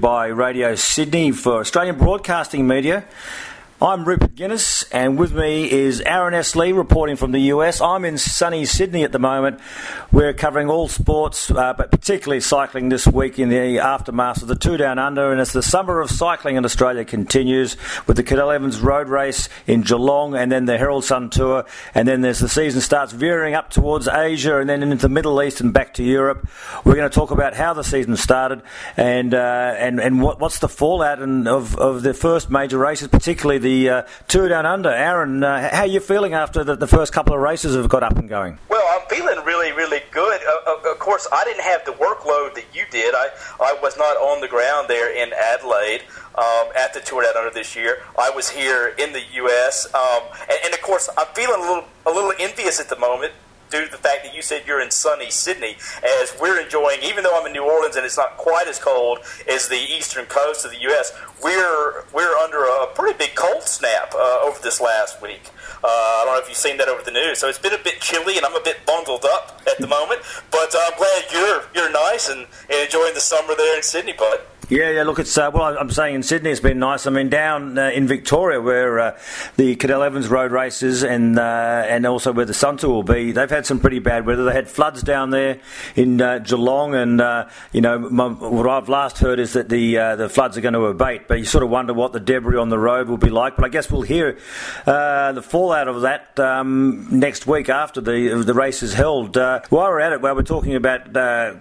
by Radio Sydney for Australian Broadcasting Media. I'm Rupert Guinness, and with me is Aaron S. Lee reporting from the US. I'm in sunny Sydney at the moment. We're covering all sports, uh, but particularly cycling this week in the aftermath of the Tour Down Under. And as the summer of cycling in Australia continues with the Cadel Evans Road Race in Geelong and then the Herald Sun Tour, and then there's the season starts veering up towards Asia and then into the Middle East and back to Europe. We're going to talk about how the season started and uh, and and what, what's the fallout and of, of the first major races, particularly the uh, Tour Down Under. Aaron, uh, how are you feeling after the, the first couple of races have got up and going? Well, I'm feeling really, really good. Uh, of course, I didn't have the workload that you did. I, I was not on the ground there in Adelaide um, at the Tour Down Under this year. I was here in the U.S. Um, and, and, of course, I'm feeling a little, a little envious at the moment due to the fact that you said you're in sunny Sydney, as we're enjoying, even though I'm in New Orleans and it's not quite as cold as the eastern coast of the U.S., we're we're under a pretty big cold snap uh, over this last week. Uh, I don't know if you've seen that over the news. So it's been a bit chilly, and I'm a bit bundled up at the moment. But uh, I'm glad you're you're nice and, and enjoying the summer there in Sydney, bud. Yeah, yeah. Look, it's uh, well. I'm saying in Sydney, it's been nice. I mean, down uh, in Victoria, where uh, the Cadel Evans Road races and uh, and also where the Sun Tour will be, they've had some pretty bad weather. They had floods down there in uh, Geelong, and you know my, what I've last heard is that the the floods are going to abate. But you sort of wonder what the debris on the road will be like. But I guess we'll hear the fallout of that um, next week after the the race is held. while we're at it, while we're talking about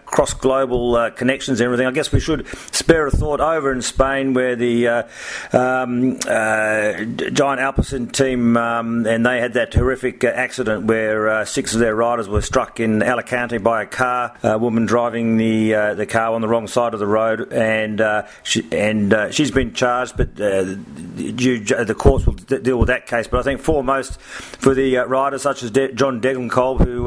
cross global connections and everything, I guess we should spare a thought over in Spain where the uh, um, uh, Giant Alpecin team um, and they had that horrific uh, accident where uh, six of their riders were struck in Alicante by a car, a woman driving the uh, the car on the wrong side of the road, and uh, she, and she's been charged, but the courts will deal with that case. But I think foremost for the riders such as De- John Degenkolb, who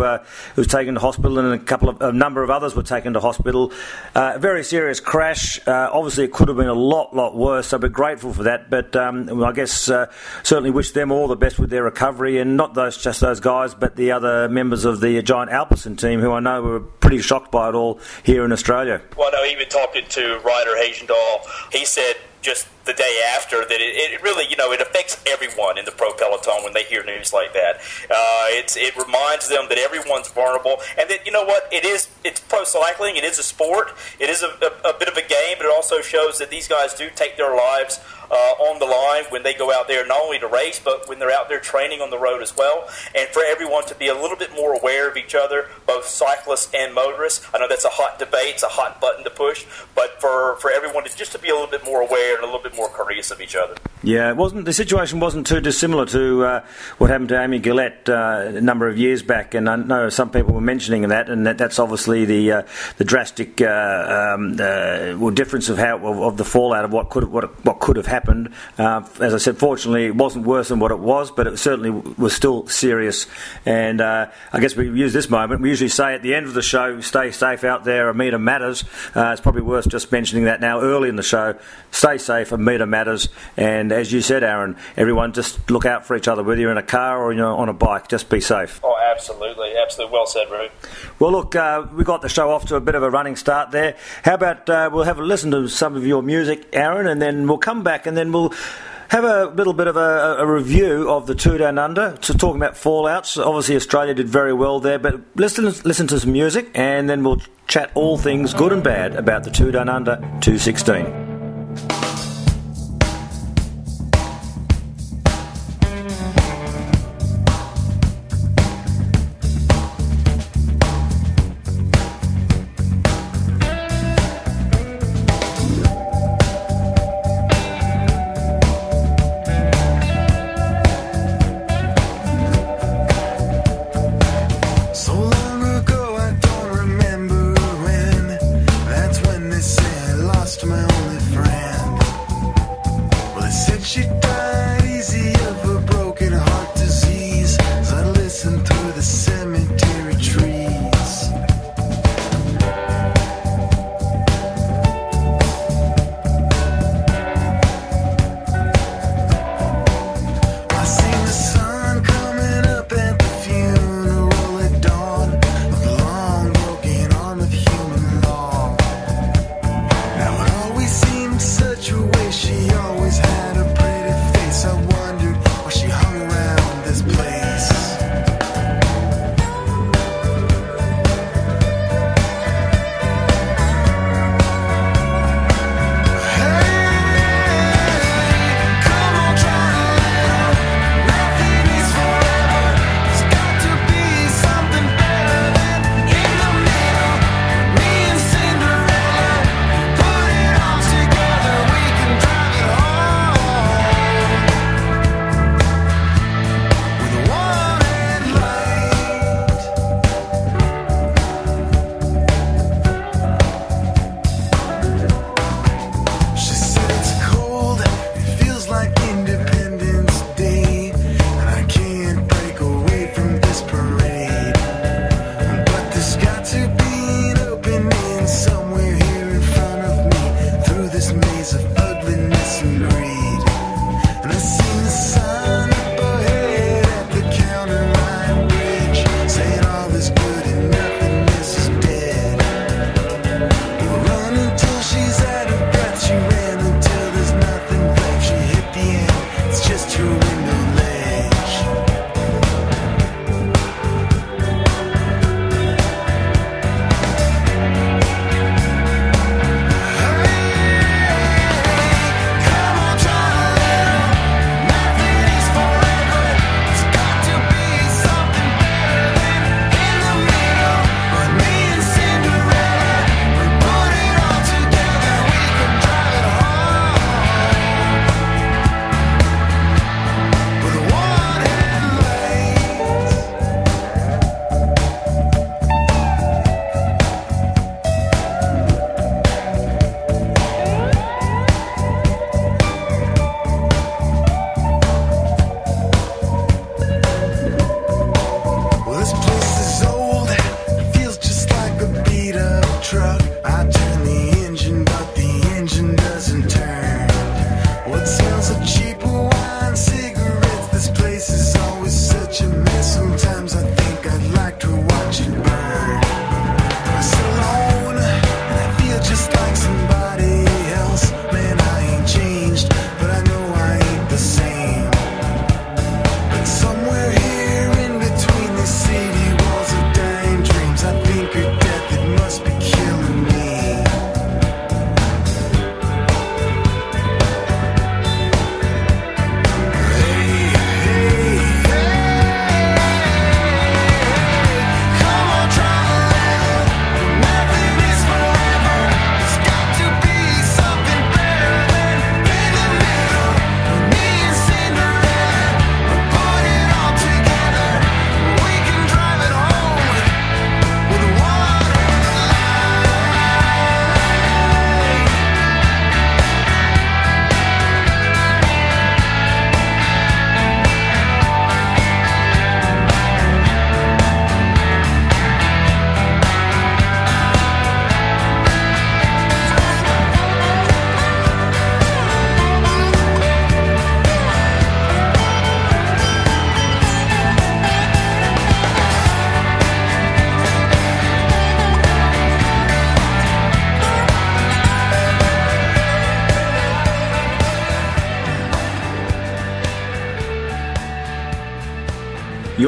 was taken to hospital, and a couple of a number of others were taken to hospital. A very serious crash. Uh, obviously, it could have been a lot, lot worse. So we're grateful for that. But um, I guess uh, certainly wish them all the best with their recovery, and not those just those guys, but the other members of the Giant Alpecin team, who I know were pretty shocked by it all here in Australia. Well, no, even talking to Ryder Hesjedal, he said just the day after that it, it, really you know it affects everyone in the pro peloton when they hear news like that. Uh, it's it reminds them that everyone's vulnerable and that you know what it is it's pro cycling it is a sport it is a, a, a bit of a game but it also shows that these guys do take their lives uh, on the line when they go out there not only to race but when they're out there training on the road as well. And for everyone to be a little bit more aware of each other both cyclists and motorists I know that's a hot debate it's a hot button to push but for, for everyone to just to be a little bit more aware and a little bit more courteous of each other yeah it wasn't the situation wasn't too dissimilar to uh, what happened to Amy Gillett uh, a number of years back and I know some people were mentioning that and that, that's obviously the uh, the drastic uh, um, uh, well, difference of how of, of, the fallout of what could what what could have happened. Uh, as I said, fortunately, it wasn't worse than what it was, but it certainly was still serious. And I guess we use this moment. We usually say at the end of the show, stay safe out there, a meter matters. It's probably worth just mentioning that now early in the show. Stay safe, meter matters. And as you said, Aaron, everyone just look out for each other, whether you're in a car or you're on a bike, just be safe. Oh, absolutely. Absolutely. Well said, Roo. Well, look, uh, we got the show off to a bit of a running start there. How about uh, we'll have a listen to some of your music, Aaron, and then we'll come back and then we'll have a little bit of a, a review of the Tour Down Under. So talking about fallouts, obviously Australia did very well there, but listen listen to some music and then we'll chat all things good and bad about the Tour Down Under 216.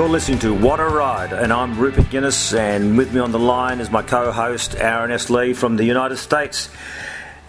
You're listening to What a Ride, and I'm Rupert Guinness, and with me on the line is my co host, Aaron S. Lee from the United States.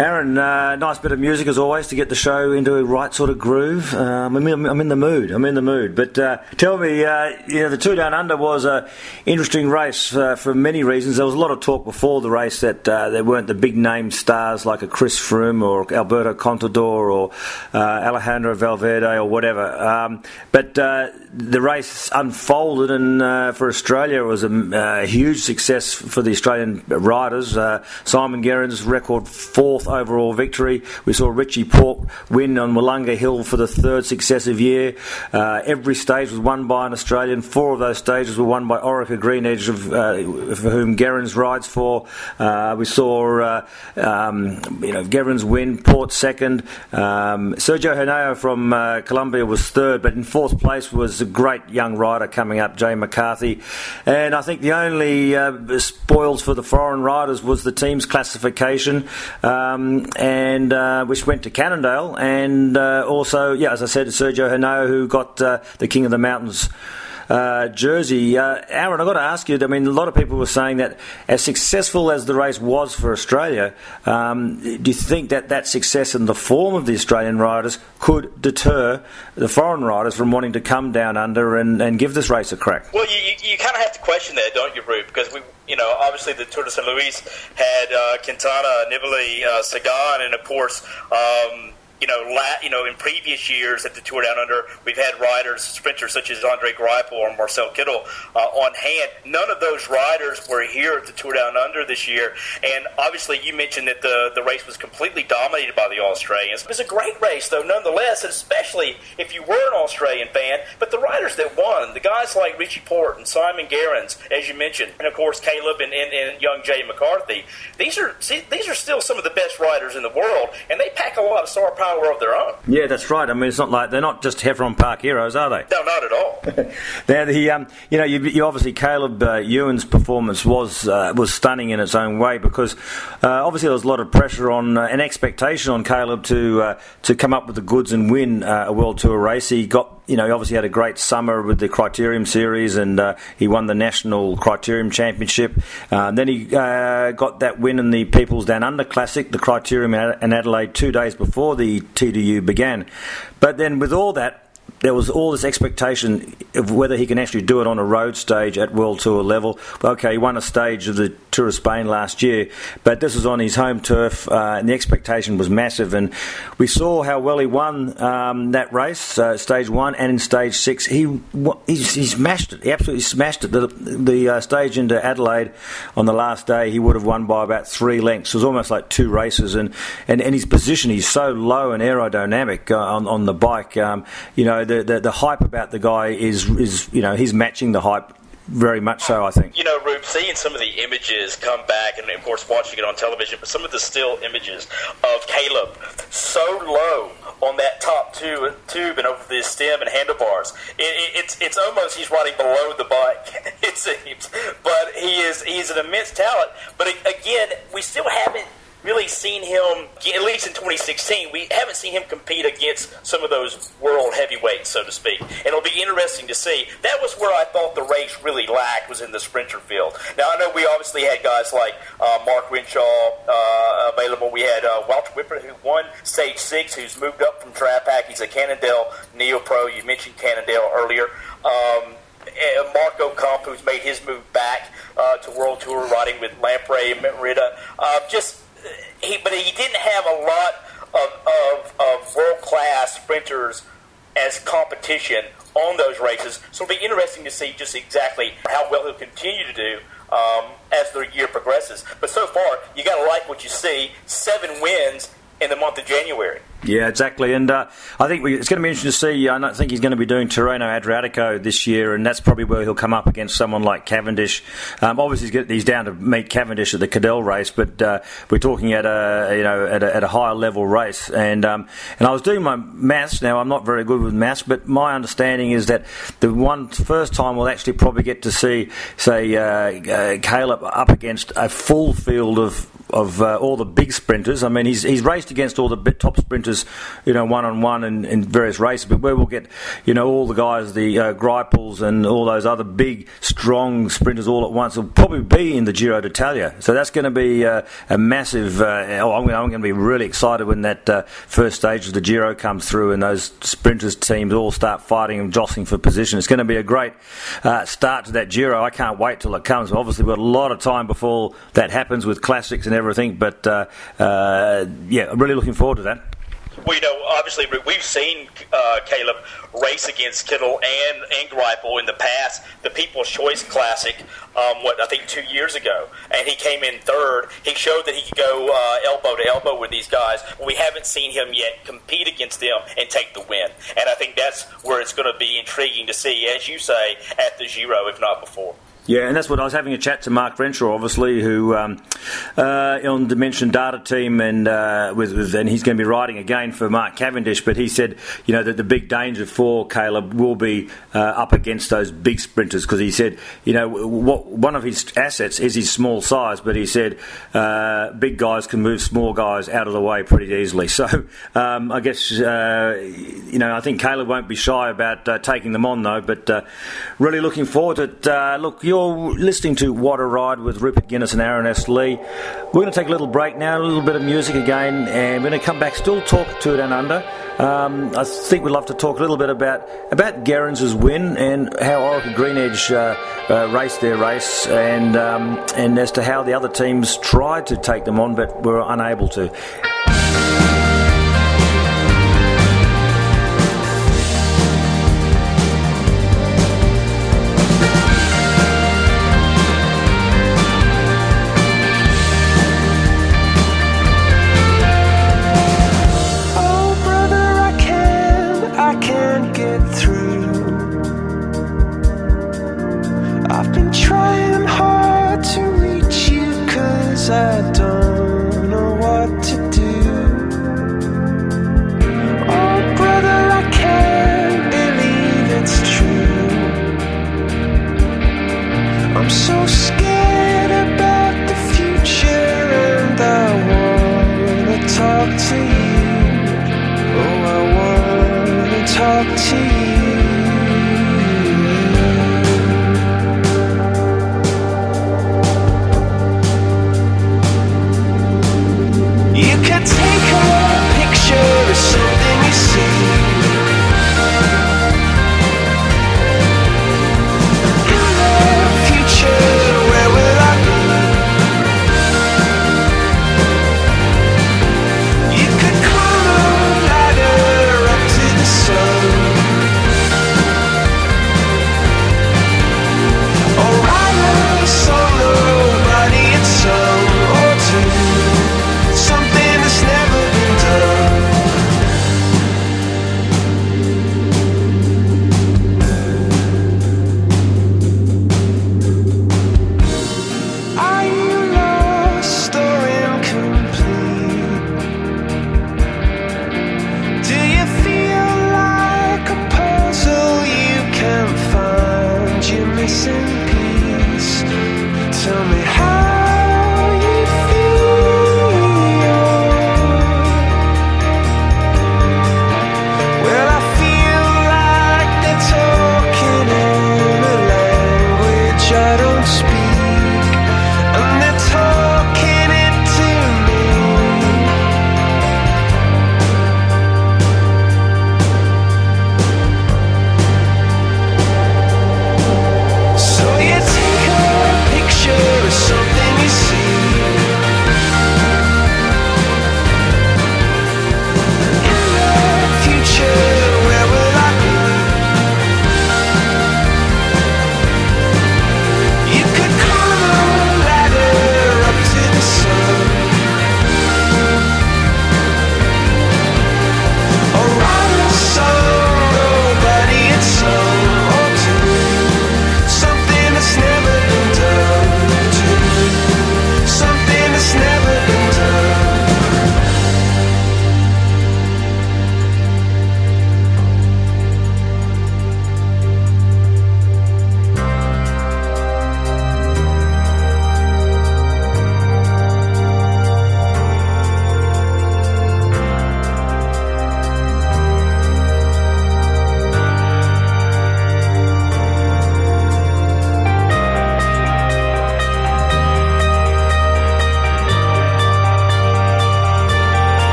Aaron, uh, nice bit of music as always to get the show into a right sort of groove. Um, I'm, in, I'm, in, the mood. I'm in the mood. But uh, tell me, uh, you know, the Tour Down Under was an interesting race uh, for many reasons. There was a lot of talk before the race that uh, there weren't the big name stars like a Chris Froome or Alberto Contador or uh, Alejandro Valverde or whatever. Um, but the race unfolded, and for Australia, it was a, huge success for the Australian riders. Simon Gerrans record fourth overall victory. We saw Richie Porte win on Willunga Hill for the third successive year. Uh, every stage was won by an Australian. Four of those stages were won by Orica Green Edge, of, uh, for whom Gerrans rides for. Uh, we saw uh, um, you know Gerrans win, Porte second. Um, Sergio Henao from uh, Colombia was third, but in fourth place was a great young rider coming up, Jay McCarthy. And I think the only uh, spoils for the foreign riders was the team's classification. Um, um, and uh, which went to Cannondale, and uh, also, yeah, as I said, Sergio Henao, who got uh, the King of the Mountains. Uh, jersey. Uh, Aaron, I've got to ask you. I mean, a lot of people were saying that as successful as the race was for Australia, um, do you think that that success in the form of the Australian riders could deter the foreign riders from wanting to come down under and, and give this race a crack? Well, you, you, you kind of have to question that, don't you, Rube? Because we, you know, obviously the Tour de San Luis had uh, Quintana, Nibali, uh, Sagan, and of course. Um, you know, la- you know, in previous years at the Tour Down Under, we've had riders, sprinters such as Andre Greipel or Marcel Kittel uh, on hand. None of those riders were here at the Tour Down Under this year, and obviously you mentioned that the the race was completely dominated by the Australians. It was a great race, though, nonetheless, especially if you were an Australian fan. But the riders that won, the guys like Richie Porte and Simon Gerrans, as you mentioned, and of course Caleb and, and, and young Jay McCarthy, these are see, these are still some of the best riders in the world, and they pack a lot of star power power of their own. Yeah, that's right. I mean, it's not like they're not just Heffron Park heroes, are they? No, not at all. now, the um, you know, you, you obviously Caleb uh, Ewan's performance was uh, was stunning in its own way because uh, obviously there was a lot of pressure on uh, an expectation on Caleb to uh, to come up with the goods and win uh, a World Tour race. He got you know, he obviously had a great summer with the Criterium Series and uh, he won the National Criterium Championship. Uh, then he uh, got that win in the People's Down Under Classic, the Criterium in Adelaide, two days before the TDU began. But then with all that, there was all this expectation of whether he can actually do it on a road stage at World Tour level. Okay, he won a stage of the Tour of Spain last year, but this was on his home turf, uh, and the expectation was massive. And we saw how well he won um, that race, uh, stage one, and in stage six, he he, he smashed it. He absolutely smashed it. The, the uh, stage into Adelaide on the last day, he would have won by about three lengths. It was almost like two races, and and, and his position, he's so low and aerodynamic uh, on on the bike. Um, you know the, the, the hype about the guy is is you know he's matching the hype very much so, I think. You know, Rube, seeing some of the images come back, and of course watching it on television, but some of the still images of Caleb so low on that top tube and over the stem and handlebars, it, it, it's it's almost he's riding below the bike. It seems, but he is he's an immense talent. But again, we still haven't really seen him, at least in 2016, we haven't seen him compete against some of those world heavyweights, so to speak. And it'll be interesting to see. That was where I thought the race really lacked, was in the sprinter field. Now, I know we obviously had guys like uh, Mark Renshaw uh, available. We had uh, Wouter Wippert, who won stage six, who's moved up from Drapac. He's a Cannondale Neo Pro. You mentioned Cannondale earlier. Um, Marko Kump, who's made his move back uh, to World Tour, riding with Lampre and Merida. Uh, just he, but he didn't have a lot of, of, of world class sprinters as competition on those races. So it'll be interesting to see just exactly how well he'll continue to do um, as the year progresses. But so far, you got to like what you see. Seven wins in the month of January. Yeah, exactly. And uh, I think we, it's going to be interesting to see. I don't think he's going to be doing Tirreno Adriatico this year, and that's probably where he'll come up against someone like Cavendish. Um, obviously, he's, he's, down to meet Cavendish at the Cadel race, but uh, we're talking at a you know at a, at a higher level race. And um, and I was doing my maths. Now I'm not very good with maths, but my understanding is that the one first time we'll actually probably get to see say uh, uh Caleb up against a full field of of uh, all the big sprinters. I mean, he's he's raced against all the top sprinters, you know, one on one in, in various races. But where we'll get, you know, all the guys, the uh, Greipels and all those other big, strong sprinters all at once will probably be in the Giro d'Italia. So that's going to be uh, a massive. Uh, oh, I'm, going to be really excited when that uh, first stage of the Giro comes through and those sprinters teams all start fighting and jostling for position. It's going to be a great uh, start to that Giro. I can't wait till it comes. Obviously, we've got a lot of time before that happens with classics and everything. But uh, uh, yeah, I'm really looking forward to that. Well, you know, obviously we've seen uh, Caleb race against Kittel and and Greipel in the past, the People's Choice Classic. Um, what I think two years ago, and he came in third. He showed that he could go uh, elbow to elbow with these guys. We haven't seen him yet compete against them and take the win, and I think that's where it's going to be intriguing to see, as you say, at the Giro, if not before. Yeah, and that's what I was having a chat to Mark Renshaw, obviously, who um, uh, on Dimension Data team, and uh, with, with, and he's going to be riding again for Mark Cavendish. But he said, you know, that the big danger for Caleb will be uh, up against those big sprinters because he said, you know, what, one of his assets is his small size, but he said uh, big guys can move small guys out of the way pretty easily. So um, I guess uh, you know, I think Caleb won't be shy about uh, taking them on though. But really looking forward to it. look, you're listening to What a Ride with Rupert Guinness and Aaron S. Lee. We're going to take a little break now, a little bit of music again, and we're going to come back, still talk to it and under. Um, I think we'd love to talk a little bit about about Gerrans' win and how Orica Green Edge uh, uh, raced their race, and um, and as to how the other teams tried to take them on but were unable to so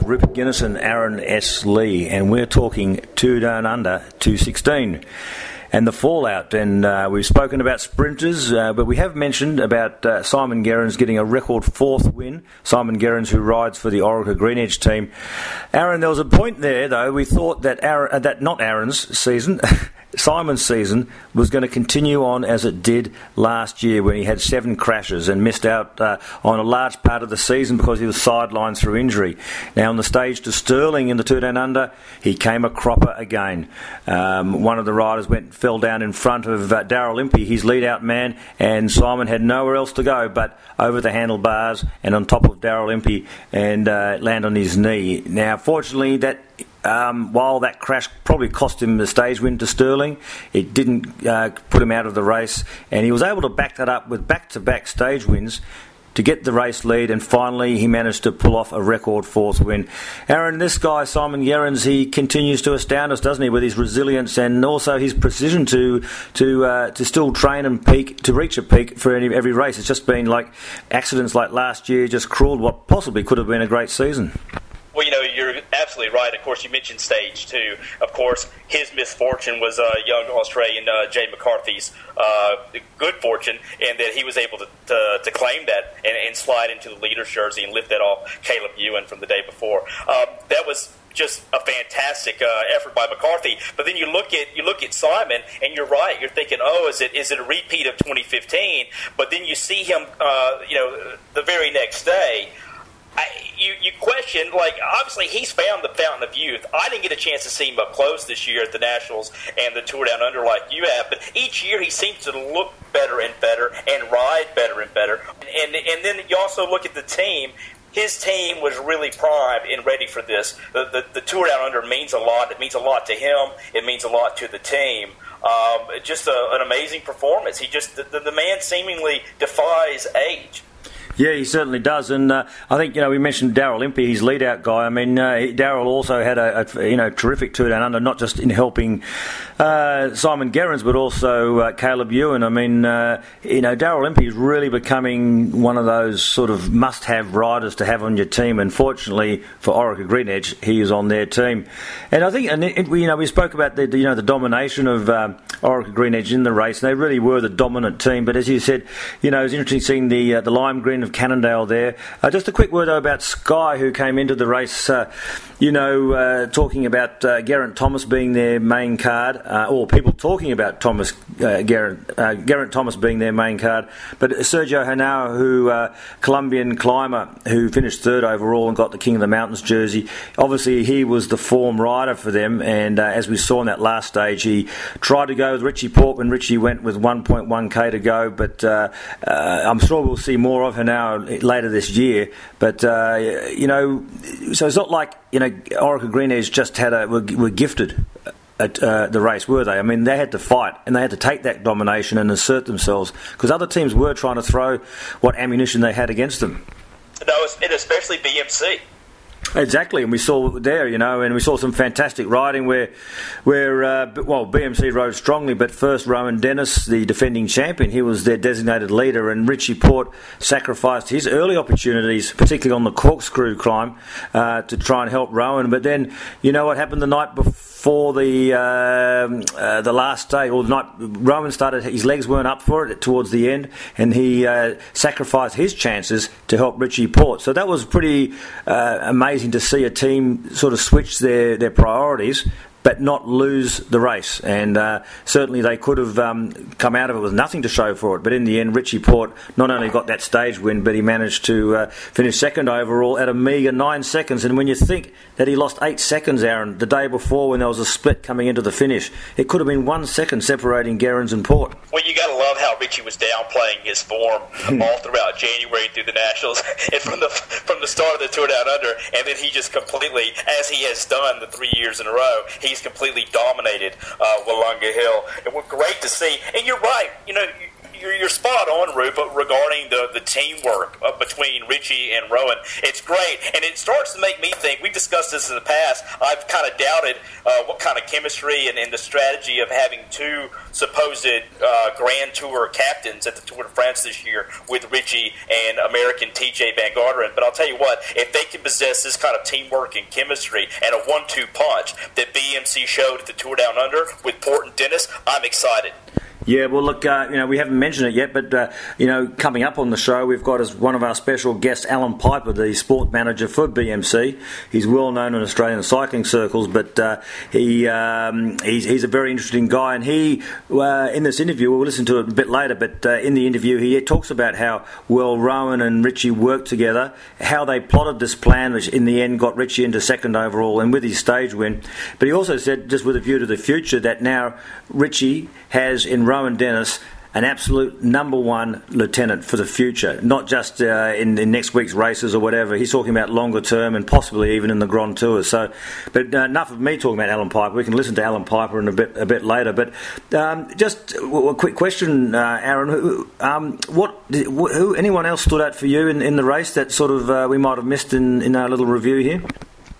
with Rupert Guinness and Aaron S. Lee, and we're talking Tour Down Under 216 and the fallout. And uh, we've spoken about sprinters, uh, but we have mentioned about uh, Simon Gerrans getting a record fourth win. Simon Gerrans, who rides for the Orica Green Edge team. Aaron, there was a point there, though. We thought that Aaron, uh, that not Aaron's season. Simon's season was going to continue on as it did last year when he had seven crashes and missed out uh, on a large part of the season because he was sidelined through injury. Now, on the stage to Stirling in the Tour Down Under, he came a cropper again. Um, one of the riders went fell down in front of uh, Daryl Impey, his lead out man, and Simon had nowhere else to go but over the handlebars and on top of Daryl Impey and uh, land on his knee. Now, fortunately, that um, while that crash probably cost him the stage win to Stirling, it didn't uh, put him out of the race, and he was able to back that up with back-to-back stage wins to get the race lead, and finally he managed to pull off a record fourth win. Aaron, this guy Simon Gerrans, he continues to astound us, doesn't he, with his resilience and also his precision to to uh, to still train and peak to reach a peak for any, every race. It's just been like accidents like last year just cruelled what possibly could have been a great season. Well, you know, you're absolutely right. Of course, you mentioned stage two. Of course, his misfortune was uh, young Australian uh, Jay McCarthy's uh, good fortune, and that he was able to, to, to claim that and, and, slide into the leader's jersey and lift that off Caleb Ewan from the day before. Um, that was just a fantastic uh, effort by McCarthy. But then you look at you look at Simon, and you're right. You're thinking, oh, is it is it a repeat of 2015? But then you see him, uh, you know, the very next day. I, you, you question, like, obviously he's found the fountain of youth. I didn't get a chance to see him up close this year at the Nationals and the Tour Down Under like you have, but each year he seems to look better and better and ride better and better. And, and then you also look at the team. His team was really primed and ready for this. The, the, the Tour Down Under means a lot. It means a lot to him. It means a lot to the team. Um, just a, an amazing performance. He just the, the man seemingly defies age. Yeah, he certainly does, and uh, I think you know we mentioned Daryl Impey, his lead out guy. I mean, uh, Daryl also had a, a, you know terrific tour down under, not just in helping uh, Simon Gerrans, but also uh, Caleb Ewan. I mean, uh, you know, Daryl Impey is really becoming one of those sort of must-have riders to have on your team. And fortunately for Orica Green Edge, he is on their team. And I think, and it, you know, we spoke about the you know the domination of um, Orica Green Edge in the race. They really were the dominant team. But as you said, you know, it was interesting seeing the the lime green Cannondale there. Uh, just a quick word though about Sky, who came into the race. Uh, you know, uh, talking about uh, Thomas being their main card, uh, or people talking about Thomas uh, Geraint, uh, Geraint Thomas being their main card, but Sergio Henao, who Colombian climber who finished third overall and got the King of the Mountains jersey. Obviously, he was the form rider for them, and as we saw in that last stage, he tried to go with Richie Porte when Richie went with 1.1k to go, but I'm sure we'll see more of Henao later this year. But you know, so it's not like you know, Orica Green Edge just had a were, were gifted at uh, the race, were they? I mean, they had to fight and they had to take that domination and assert themselves because other teams were trying to throw what ammunition they had against them. No, and especially BMC. Exactly, and we saw there, you know, and we saw some fantastic riding where, where uh, well, BMC rode strongly, but first Rohan Dennis, the defending champion, he was their designated leader, and Richie Porte sacrificed his early opportunities, particularly on the corkscrew climb, uh, to try and help Rohan. But then, you know what happened the night before the uh, uh, the last day, or the night Rohan started, his legs weren't up for it towards the end, and he uh, sacrificed his chances to help Richie Porte. So that was pretty uh, amazing to see a team sort of switch their, their priorities but not lose the race. And uh, certainly they could have um, come out of it with nothing to show for it. But in the end, Richie Porte not only got that stage win, but he managed to uh, finish second overall at a meagre nine seconds. And when you think that he lost eight seconds, Aaron, the day before when there was a split coming into the finish, it could have been one second separating Gerrans and Porte. Well, you got to love how Richie was downplaying his form all throughout January through the Nationals and from the from the start of the Tour Down Under, and then he just completely, as he has done the three years in a row, he he's completely dominated uh, Willunga Hill. It was great to see. And you're right. You know, you're, you're spot on, Rupert, regarding the, the teamwork uh, between Richie and Rohan. It's great, and it starts to make me think. We've discussed this in the past. I've kind of doubted uh, what kind of chemistry and, and, the strategy of having two supposed uh, Grand Tour captains at the Tour de France this year with Richie and American Tejay Van Garderen. But I'll tell you what, if they can possess this kind of teamwork and chemistry and a one-two punch that BMC showed at the Tour Down Under with Porte and Dennis, I'm excited. Yeah, well, look, uh, you know, we haven't mentioned it yet, but uh, you know, coming up on the show, we've got as one of our special guests, Allan Peiper, the sport manager for BMC. He's well known in Australian cycling circles, but uh, he um, he's, he's, a very interesting guy, and he uh, in this interview, we'll listen to it a bit later, but uh, in the interview, he talks about how well Rohan and Richie worked together, how they plotted this plan, which in the end got Richie into second overall, and with his stage win. But he also said, just with a view to the future, that now Richie has in Rohan Dennis an absolute number one lieutenant for the future, not just uh, in, in, next week's races or whatever. He's talking about longer term and possibly even in the Grand Tour. So, but uh, enough of me talking about Allan Peiper. We can listen to Allan Peiper in a bit a bit later. But um, just a quick question, uh, Aaron. Um, what who anyone else stood out for you in, in the race that sort of uh, we might have missed in, in our little review here?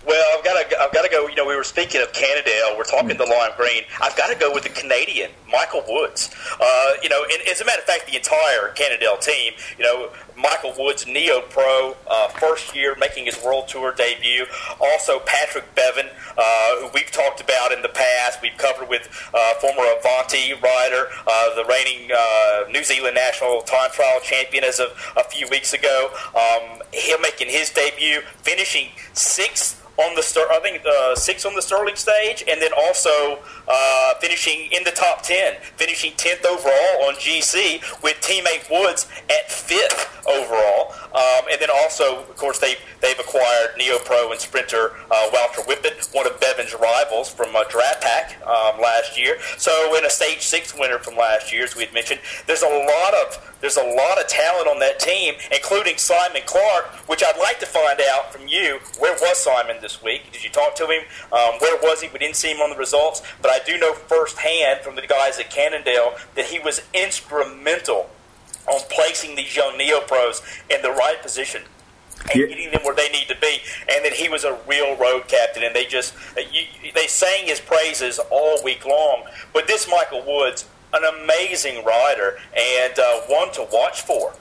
Well, I've got to, I've got to go. You know, we were speaking of Cannondale. We're talking mm. the lime green. I've got to go with the Canadian, Michael Woods. Uh, you know, and as a matter of fact, the entire Cannondale team. You know, Michael Woods, Neo Pro, uh, first year making his World Tour debut. Also, Patrick Bevin, uh, who we've talked about in the past. We've covered with uh, former Avanti rider, uh, the reigning uh, New Zealand national time trial champion as of a few weeks ago. Um, him making his debut, finishing sixth on the I think uh, six on the Stirling stage, and then also uh, finishing in the top ten, finishing tenth overall on GC with teammate Woods at fifth overall, um, and then also, of course, they they've acquired Neo Pro and sprinter uh, Wouter Wippert, one of Bevin's rivals from uh, Drapac um, last year. So, in a stage six winner from last year, as we had mentioned, there's a lot of there's a lot of talent on that team, including Simon Clarke, which I'd like to find out from you. Where was Simon this week? Did you talk to him? Um, where was he? We didn't see him on the results, but I do know firsthand from the guys at Cannondale that he was instrumental on placing these young neo pros in the right position and yeah. getting them where they need to be, and that he was a real road captain. And they just they sang his praises all week long. But this Michael Woods an amazing rider and uh, one to watch for.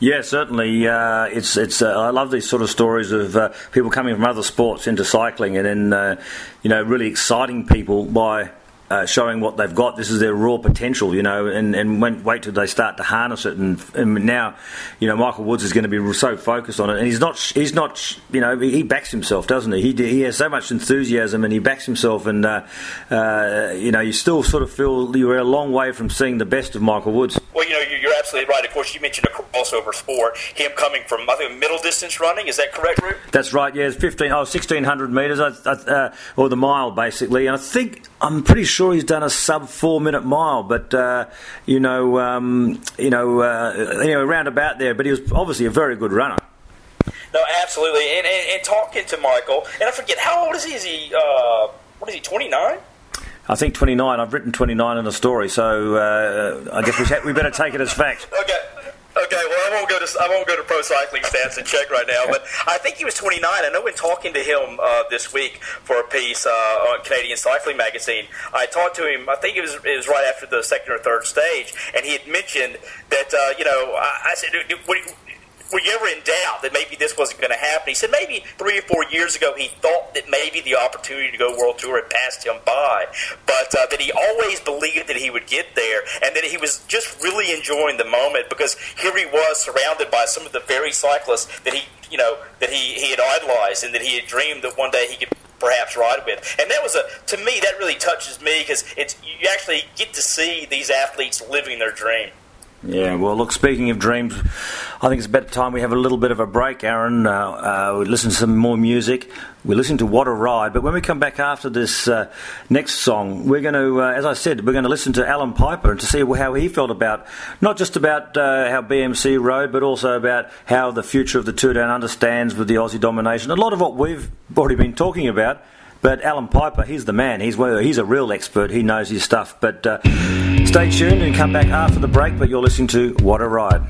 Yeah, certainly. Uh, it's it's. Uh, I love these sort of stories of uh, people coming from other sports into cycling, and then uh, you know really exciting people by uh, showing what they've got. This is their raw potential, you know, and, and when, wait till they start to harness it. And, and now, you know, Michael Woods is going to be so focused on it, and he's not, he's not, you know, he backs himself, doesn't he? He, he has so much enthusiasm, and he backs himself, and uh, uh, you know, you still sort of feel you're a long way from seeing the best of Michael Woods. Well, you know, you're absolutely right. Of course, you mentioned a crossover sport. Him coming from, I think, middle distance running. Is that correct, Root? That's right. Yeah, 15, oh, 1600 metres, uh, or the mile basically. And I think I'm pretty sure he's done a sub four minute mile, but uh, you know, um, you know, uh, anyway, round about there. But he was obviously a very good runner. No, absolutely. And, and, and talking to Michael, and I forget how old is he? Is he uh, what is he? Twenty nine. I think 29. I've written 29 in the story, so uh, I guess we, we better take it as fact. okay. Okay, well, I won't go to I won't go to Pro Cycling Stats and check right now, but I think he was 29. I know when talking to him uh, this week for a piece uh, on Canadian Cycling Magazine, I talked to him. I think it was it was right after the second or third stage, and he had mentioned that uh, you know I, I said, what, were you ever in doubt that maybe this wasn't going to happen? He said maybe three or four years ago he thought that maybe the opportunity to go World Tour had passed him by, but uh, that he always believed that he would get there and that he was just really enjoying the moment because here he was surrounded by some of the very cyclists that he, you know, that he, he had idolized and that he had dreamed that one day he could perhaps ride with. And that was a to me that really touches me because it's you actually get to see these athletes living their dream. Yeah, well, look, speaking of dreams, I think it's about time we have a little bit of a break, Aaron. Uh, uh, we listen to some more music. We listen to What a Ride. But when we come back after this uh, next song, we're going to, uh, as I said, we're going to listen to Allan Peiper and to see how he felt about, not just about uh, how BMC rode, but also about how the future of the Tour Down understands with the Aussie domination. A lot of what we've already been talking about. But Allan Peiper, he's the man. He's he's a real expert. He knows his stuff. But uh, Stay tuned and come back after the break, but you're listening to What a Ride.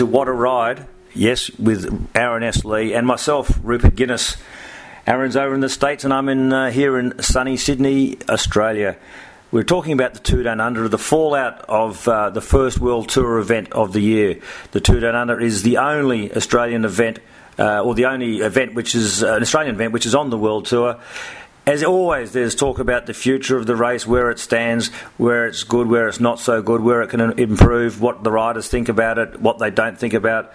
To What a Ride, yes, with Aaron S. Lee and myself, Rupert Guinness. Aaron's over in the States, and I'm in uh, here in sunny Sydney, Australia. We're talking about the Tour Down Under, the fallout of uh, the first World Tour event of the year. The Tour Down Under is the only Australian event, uh, or the only event which is uh, an Australian event which is on the World Tour. As always, there's talk about the future of the race, where it stands, where it's good, where it's not so good, where it can improve, what the riders think about it, what they don't think about.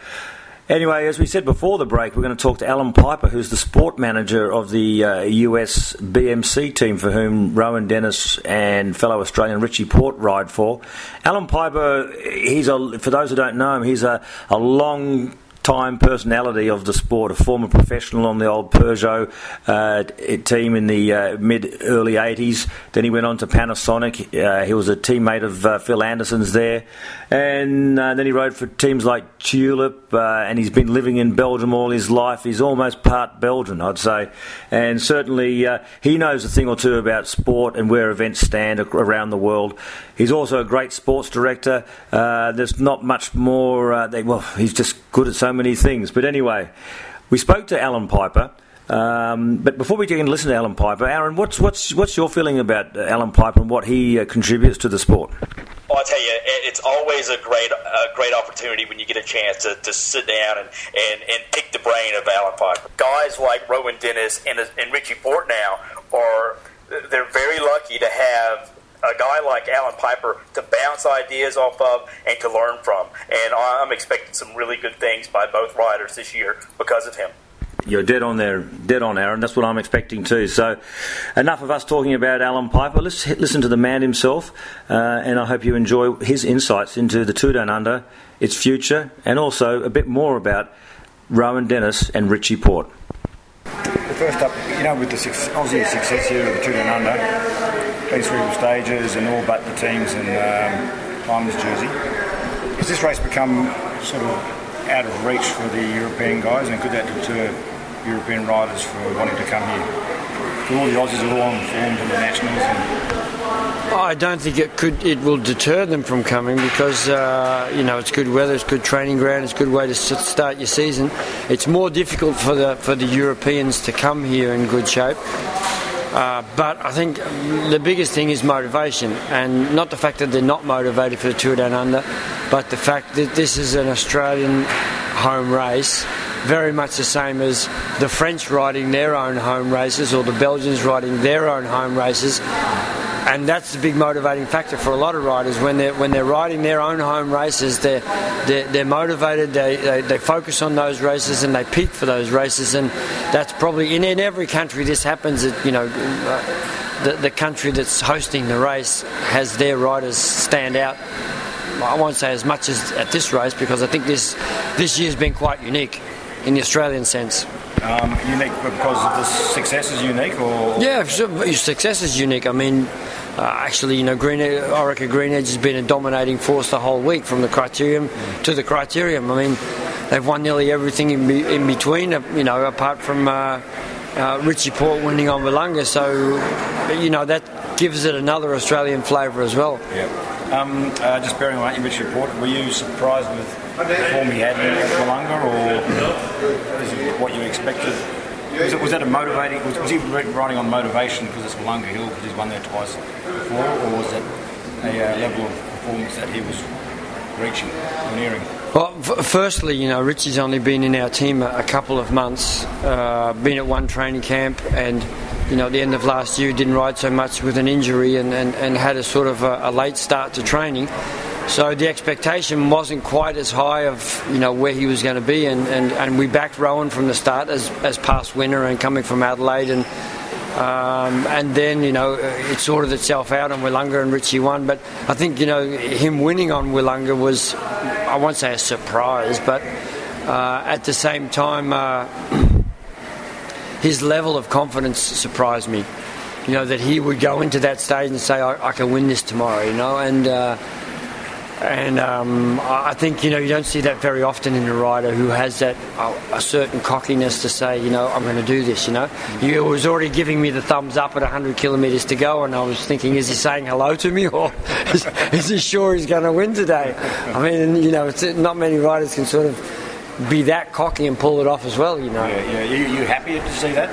Anyway, as we said before the break, we're going to talk to Allan Peiper, who's the sport manager of the uh, US BMC team for whom Rohan Dennis and fellow Australian Richie Porte ride for. Allan Peiper, he's a, for those who don't know him, he's a, a long time personality of the sport, a former professional on the old Peugeot uh, team in the uh, mid early 80s. Then he went on to Panasonic. Uh, he was a teammate of uh, Phil Anderson's there. And uh, then he rode for teams like Tulip, uh, and he's been living in Belgium all his life. He's almost part Belgian, I'd say. And certainly he knows a thing or two about sport and where events stand around the world. He's also a great sports director. there's not much more, they, well, he's just good at so many things. But anyway, we spoke to Allan Peiper. Um, but before we can listen to Allan Peiper, Aaron, what's what's what's your feeling about Allan Peiper and what he uh, contributes to the sport? Well, I tell you, it's always a great a great opportunity when you get a chance to, to sit down and, and, and pick the brain of Allan Peiper. Guys like Rohan Dennis and, and Richie Porte now are they're very lucky to have a guy like Allan Peiper to bounce ideas off of and to learn from. And I'm expecting some really good things by both riders this year because of him. You're dead on there, dead on, Aaron. That's what I'm expecting too. So, enough of us talking about Allan Peiper. Let's listen to the man himself, uh, and I hope you enjoy his insights into the Tour Down Under, its future, and also a bit more about Rohan Dennis and Richie Porte. First up, you know, with the Aussie success here of the Tour Down Under, been through stages and all but the teams in um, Climbers jersey. Has this race become sort of out of reach for the European guys and could that deter European riders from wanting to come here? All the Aussies are all on informed in the nationals and I don't think it could. It will deter them from coming because uh, you know it's good weather, it's good training ground, it's a good way to start your season. It's more difficult for the for the Europeans to come here in good shape. Uh, but I think the biggest thing is motivation, and not the fact that they're not motivated for the Tour Down Under, but the fact that this is an Australian home race, very much the same as the French riding their own home races or the Belgians riding their own home races and that's the big motivating factor for a lot of riders when they're when they're riding their own home races. They're they're, they're motivated. They, they, they focus on those races and they peak for those races. And that's probably in, in every country this happens. That you know. The, the country that's hosting the race has their riders stand out I won't say as much as at this race because I think this this year's been quite unique in the Australian sense. Um, unique because the success is unique, or yeah, success is unique. I mean, uh, actually, you know, Green Orica Green Edge has been a dominating force the whole week from the criterium to the criterium. I mean, they've won nearly everything in, be, in between, uh, you know, apart from uh, uh, Richie Porte winning on Willunga. So, you know, that gives it another Australian flavour as well. Yeah. Um, uh, just bearing in mind Richie report, were you surprised with the form he had in Willunga, or is it what you expected? Was, it, was that a motivating? Was, was he riding on motivation because it's Willunga Hill because he's won there twice before, or was it a uh, level of performance that he was reaching nearing? Well, f- firstly, you know, Richie's only been in our team a, a couple of months, uh, been at one training camp, and you know, at the end of last year, didn't ride so much with an injury and, and, and had a sort of a, a late start to training. So the expectation wasn't quite as high of you know where he was going to be, and, and, and we backed Rohan from the start as, as past winner and coming from Adelaide, and um, and then you know it sorted itself out on Willunga and Richie won. But I think you know him winning on Willunga was I won't say a surprise, but uh, at the same time uh, his level of confidence surprised me. You know that he would go into that stage and say I, I can win this tomorrow. You know and. Uh, And um, I think you know you don't see that very often in a rider who has that uh, a certain cockiness to say you know I'm going to do this. You know, he was already giving me the thumbs up at 100 kilometres to go, and I was thinking, is he saying hello to me or is, is he sure he's going to win today? I mean, you know, not many riders can sort of be that cocky and pull it off as well. You know. Yeah, yeah. You, you happy to see that?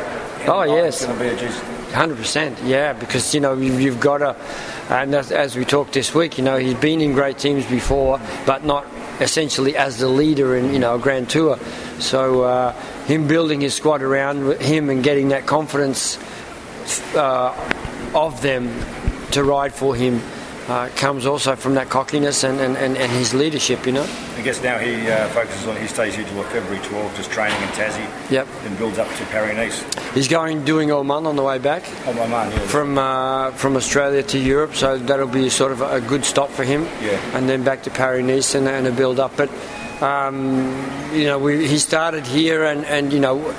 Oh, yes. Going to be a geez, Hundred percent, yeah, because you know you've, you've got to, and as, as we talked this week, you know he's been in great teams before, but not essentially as the leader in you know a Grand Tour. So uh, him building his squad around him and getting that confidence uh, of them to ride for him uh, comes also from that cockiness and, and, and, and his leadership, you know. I guess now he uh, focuses on, he stays here till February 12th, just training in Tassie. Yep. Then builds up to Paris-Nice. He's going doing Oman on the way back. Oh, my man, yeah. from uh, from Australia to Europe, so that'll be sort of a good stop for him. Yeah. And then back to Paris Nice and, and a build up. But um, you know, we, he started here and, and you know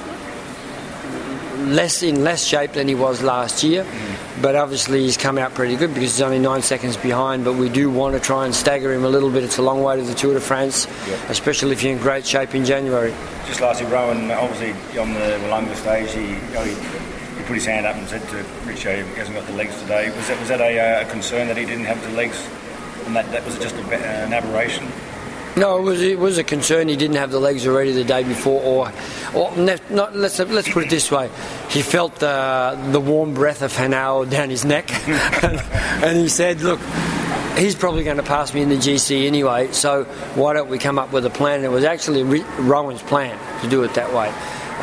less in less shape than he was last year. But obviously he's come out pretty good because he's only nine seconds behind. But we do want to try and stagger him a little bit. It's a long way to the Tour de France, especially if you're in great shape in January. Just lastly, Rohan, obviously on the Willunga stage, he, he, he put his hand up and said to Richie, he hasn't got the legs today. Was that, was that a, uh, a concern that he didn't have the legs? And that, that was it just a, an aberration? No, it was it was a concern. He didn't have the legs already the day before, or, or not, let's let's put it this way: he felt the the warm breath of Hanau down his neck, and he said, "Look." He's probably going to pass me in the GC anyway, so why don't we come up with a plan? And it was actually Rohan's plan to do it that way.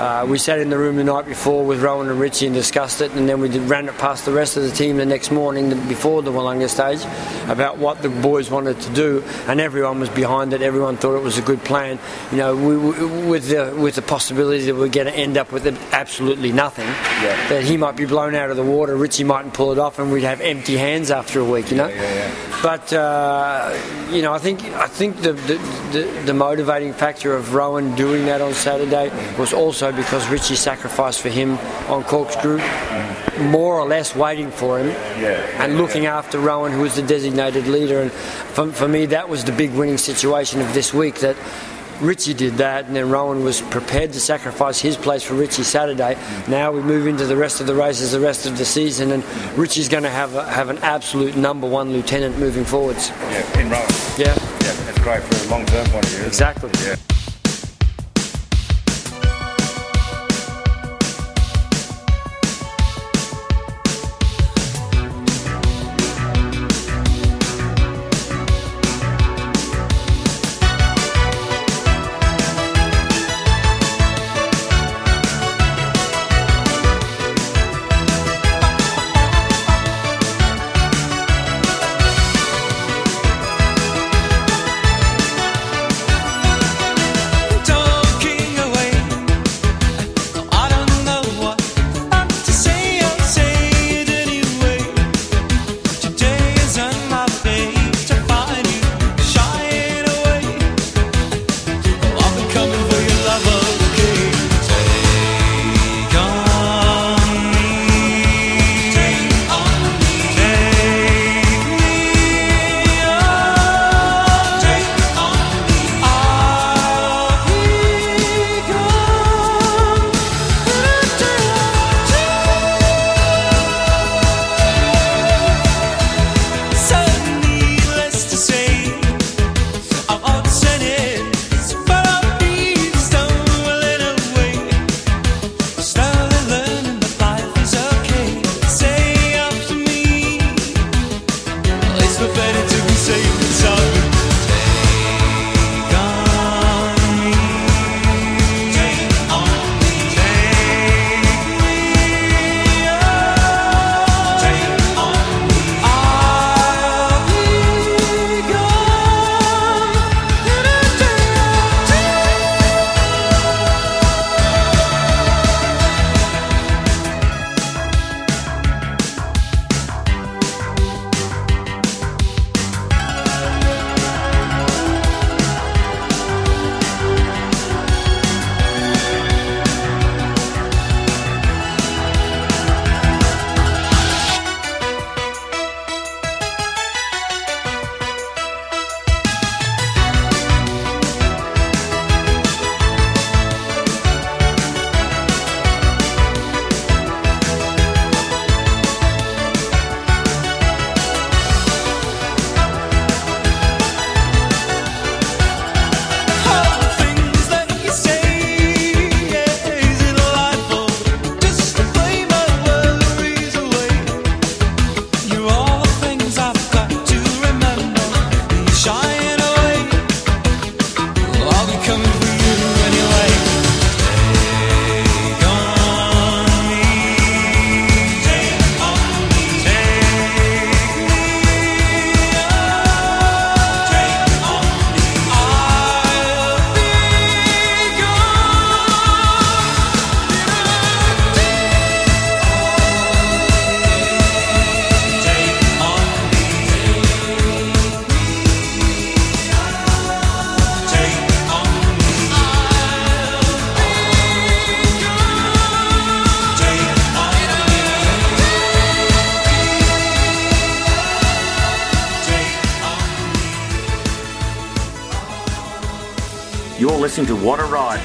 Uh, we sat in the room the night before with Rohan and Richie and discussed it, and then we did, ran it past the rest of the team the next morning before the Willunga stage about what the boys wanted to do, and everyone was behind it. Everyone thought it was a good plan. You know, we, we, with the with the possibility that we're going to end up with absolutely nothing, Yeah. that he might be blown out of the water, Richie mightn't pull it off, and we'd have empty hands after a week. You know. Yeah, yeah. But uh, you know, I think I think the, the, the, the motivating factor of Rohan doing that on Saturday was also because Richie sacrificed for him on corkscrew, more or less waiting for him Yeah, and looking after Rohan, who was the designated leader. And for, for me, that was the big winning situation of this week. That Richie did that, and then Rohan was prepared to sacrifice his place for Richie Saturday. Now we move into the rest of the races, the rest of the season, and Richie's going to have a, have an absolute number one lieutenant moving forwards. Yeah, in Rohan. Yeah, Yeah, that's great for a long-term point of view. exactly. Yeah.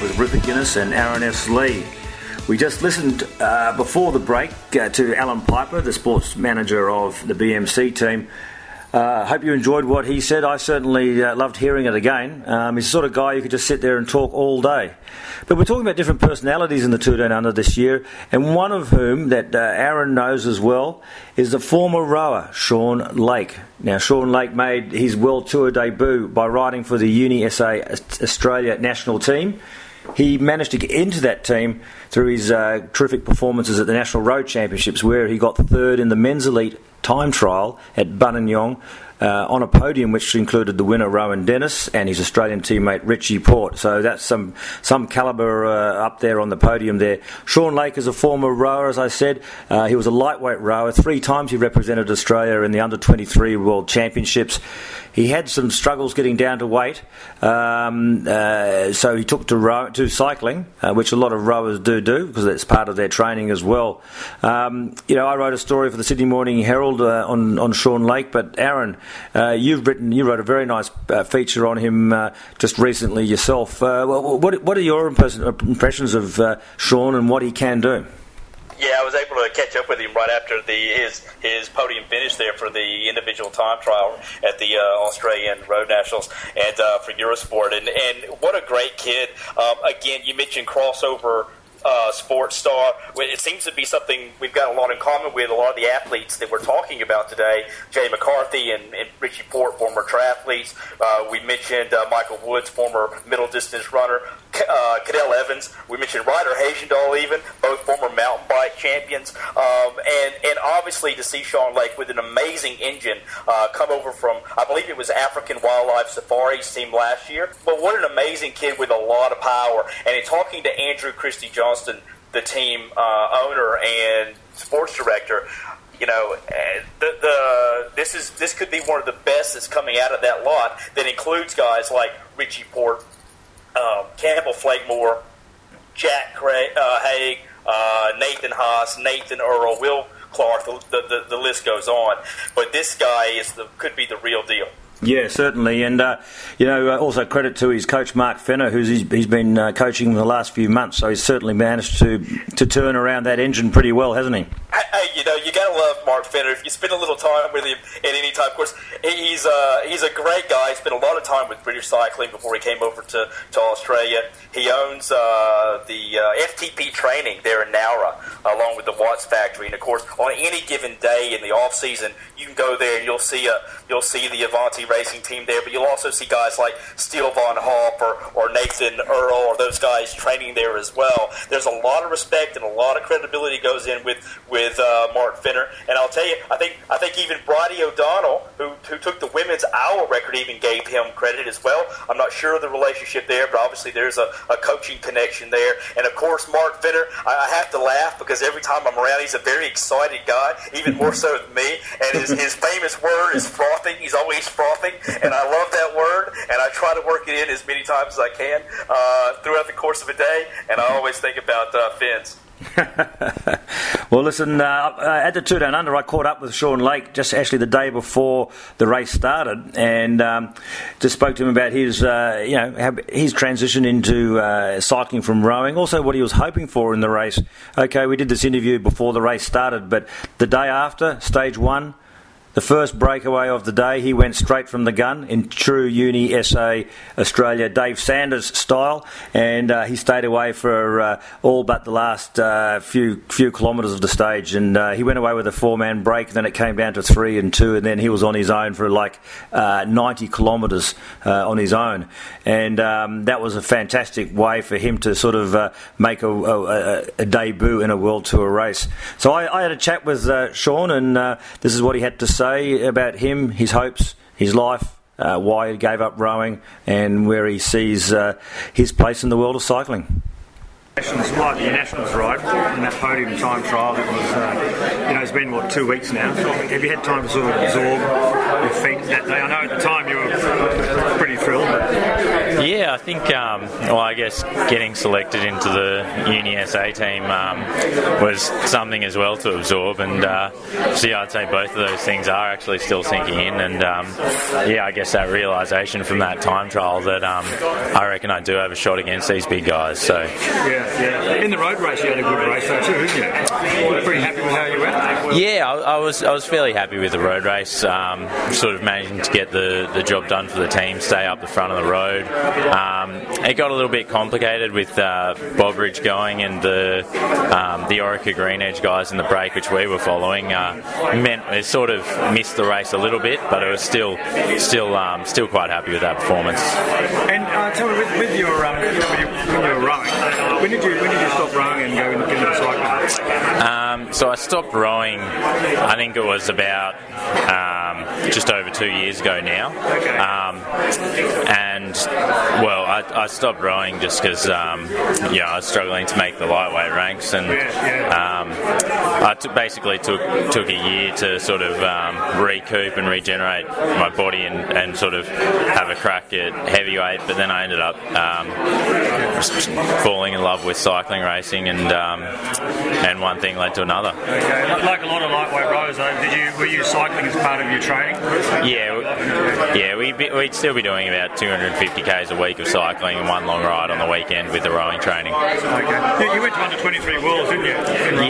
With Rupert Guinness and Aaron S. Lee. We just listened uh, before the break uh, to Allan Peiper, the sports manager of the BMC team. I uh, hope you enjoyed what he said. I certainly uh, loved hearing it again. Um, he's the sort of guy you could just sit there and talk all day. But we're talking about different personalities in the Tour Down Under this year, and one of whom that uh, Aaron knows as well is the former rower Sean Lake. Now, Sean Lake made his World Tour debut by riding for the Uni SA Australia national team. He managed to get into that team through his uh, terrific performances at the National Road Championships, where he got third in the men's elite time trial at Buninyong uh, on a podium which included the winner Rohan Dennis and his Australian teammate Richie Porte. So that's some some calibre uh, up there on the podium there. Sean Lake is a former rower, as I said. Uh, he was a lightweight rower. Three times he represented Australia in the under 23 World Championships. He had some struggles getting down to weight, um, uh, so he took to, row, to cycling, uh, which a lot of rowers do do because that's part of their training as well. Um, you know, I wrote a story for the Sydney Morning Herald uh, on on Sean Lake, but Aaron, uh, you've written you wrote a very nice uh, feature on him uh, just recently yourself. what what are your impressions of Sean and what he can do? Yeah, I was able to catch up with him right after the his his podium finish there for the individual time trial at the uh, Australian Road Nationals and uh, for Eurosport. And and what a great kid! Um, again, you mentioned crossover uh, sports star. It seems to be something we've got a lot in common with a lot of the athletes that we're talking about today. Jay McCarthy and, and Richie Porte, former triathletes. Uh, we mentioned uh, Michael Woods, former middle distance runner. Uh, Cadel Evans. We mentioned Ryder Hesjedal, even both former mountain bike champions. Um, and and obviously to see Sean Lake with an amazing engine uh, come over from I believe it was African Wildlife Safaris team last year. But what an amazing kid with a lot of power. And in talking to Andrew Christie Johnston, the team uh, owner and sports director, you know, uh, the, the this is this could be one of the best that's coming out of that lot that includes guys like Richie Porte, um, Campbell Flakemore, Jack Craig, uh, Haig, uh, Nathan Haas, Nathan Earle, Will Clarke. The, the, the, list goes on. But this guy is the could be the real deal. Yeah, certainly, and uh, you know, uh, also credit to his coach Mark Fenner, who's he's, he's been uh, coaching the last few months. So he's certainly managed to to turn around that engine pretty well, hasn't he? Hey, you know, you gotta love Mark Fenner. If you spend a little time with him at any time, of course, he's uh, he's a great guy. He spent a lot of time with British Cycling before he came over to, to Australia. He owns uh, the uh, FTP training there in Nowra, along with the Watts factory. And of course, on any given day in the off season, you can go there and you'll see a you'll see the Avanti racing team there, but you'll also see guys like Steele Von Hoff or, or Nathan Earle or those guys training there as well. There's a lot of respect and a lot of credibility goes in with with uh, Mark Fenner. and I'll tell you, I think I think even Bridie O'Donnell, who who took the women's hour record, even gave him credit as well. I'm not sure of the relationship there, but obviously there's a, a coaching connection there, and of course Mark Fenner, I, I have to laugh because every time I'm around, he's a very excited guy, even more so than me, and his, his famous word is frothing. He's always frothing, and I love that word, and I try to work it in as many times as I can uh, throughout the course of a day, and I always think about uh, fins. well, listen, uh, uh, at the Tour Down Under, I caught up with Sean Lake just actually the day before the race started, and um, just spoke to him about his, uh, you know, his transition into uh, cycling from rowing. Also, what he was hoping for in the race. Okay, we did this interview before the race started, but the day after, stage one the first breakaway of the day, he went straight from the gun in true Uni SA Australia Dave Sanders style, and uh, he stayed away for uh, all but the last uh, few few kilometres of the stage. And uh, he went away with a four man break. Then it came down to three and two, and then he was on his own for like uh, 90 kilometres uh, on his own. And um, that was a fantastic way for him to sort of make a, a, a, debut in a World Tour race. So I, I had a chat with Sean, and this is what he had to say say about him, his hopes, his life, uh, why he gave up rowing, and where he sees uh, his place in the world of cycling. Nationals, like the Nationals ride in that podium time trial, it was, uh, you know, it's been what two weeks now. Have you had time to sort of absorb your feet that day? I know at the time you were pretty thrilled. But... Yeah, I think, um, well, I guess getting selected into the Uni SA team um, was something as well to absorb, and uh, so yeah, I'd say both of those things are actually still sinking in, and um, yeah, I guess that realization from that time trial that um, I reckon I do have a shot against these big guys. So Yeah, yeah. In the road race, you had a good race though too, didn't you? You're pretty happy with how you went. Yeah, I, I was I was fairly happy with the road race. Um, sort of managing to get the, the job done for the team, stay up the front of the road. Um, it got a little bit complicated with uh, Bobridge going and the um, the Orica Green Edge guys in the break, which we were following. Uh, meant it sort of missed the race a little bit, but it was still still um, still quite happy with that performance. And uh, tell me, with, with your um, when you, were rowing, when did you when did you stop rowing and go into, into cycling? Um, so I stopped rowing. I think it was about um, just over two years ago now. Um, and and well, I, I stopped rowing just because um, yeah, I was struggling to make the lightweight ranks, and um, I t- basically took took a year to sort of um, recoup and regenerate my body and, and sort of have a crack at heavyweight. But then I ended up um, falling in love with cycling racing, and um, and one thing led to another. Okay. like a lot of lightweight rowers, did you were you cycling as part of your training? Yeah, yeah, we we'd still be doing about 200 50Ks a week of cycling and one long ride on the weekend with the rowing training. Okay. You went to under 23 Worlds, didn't you?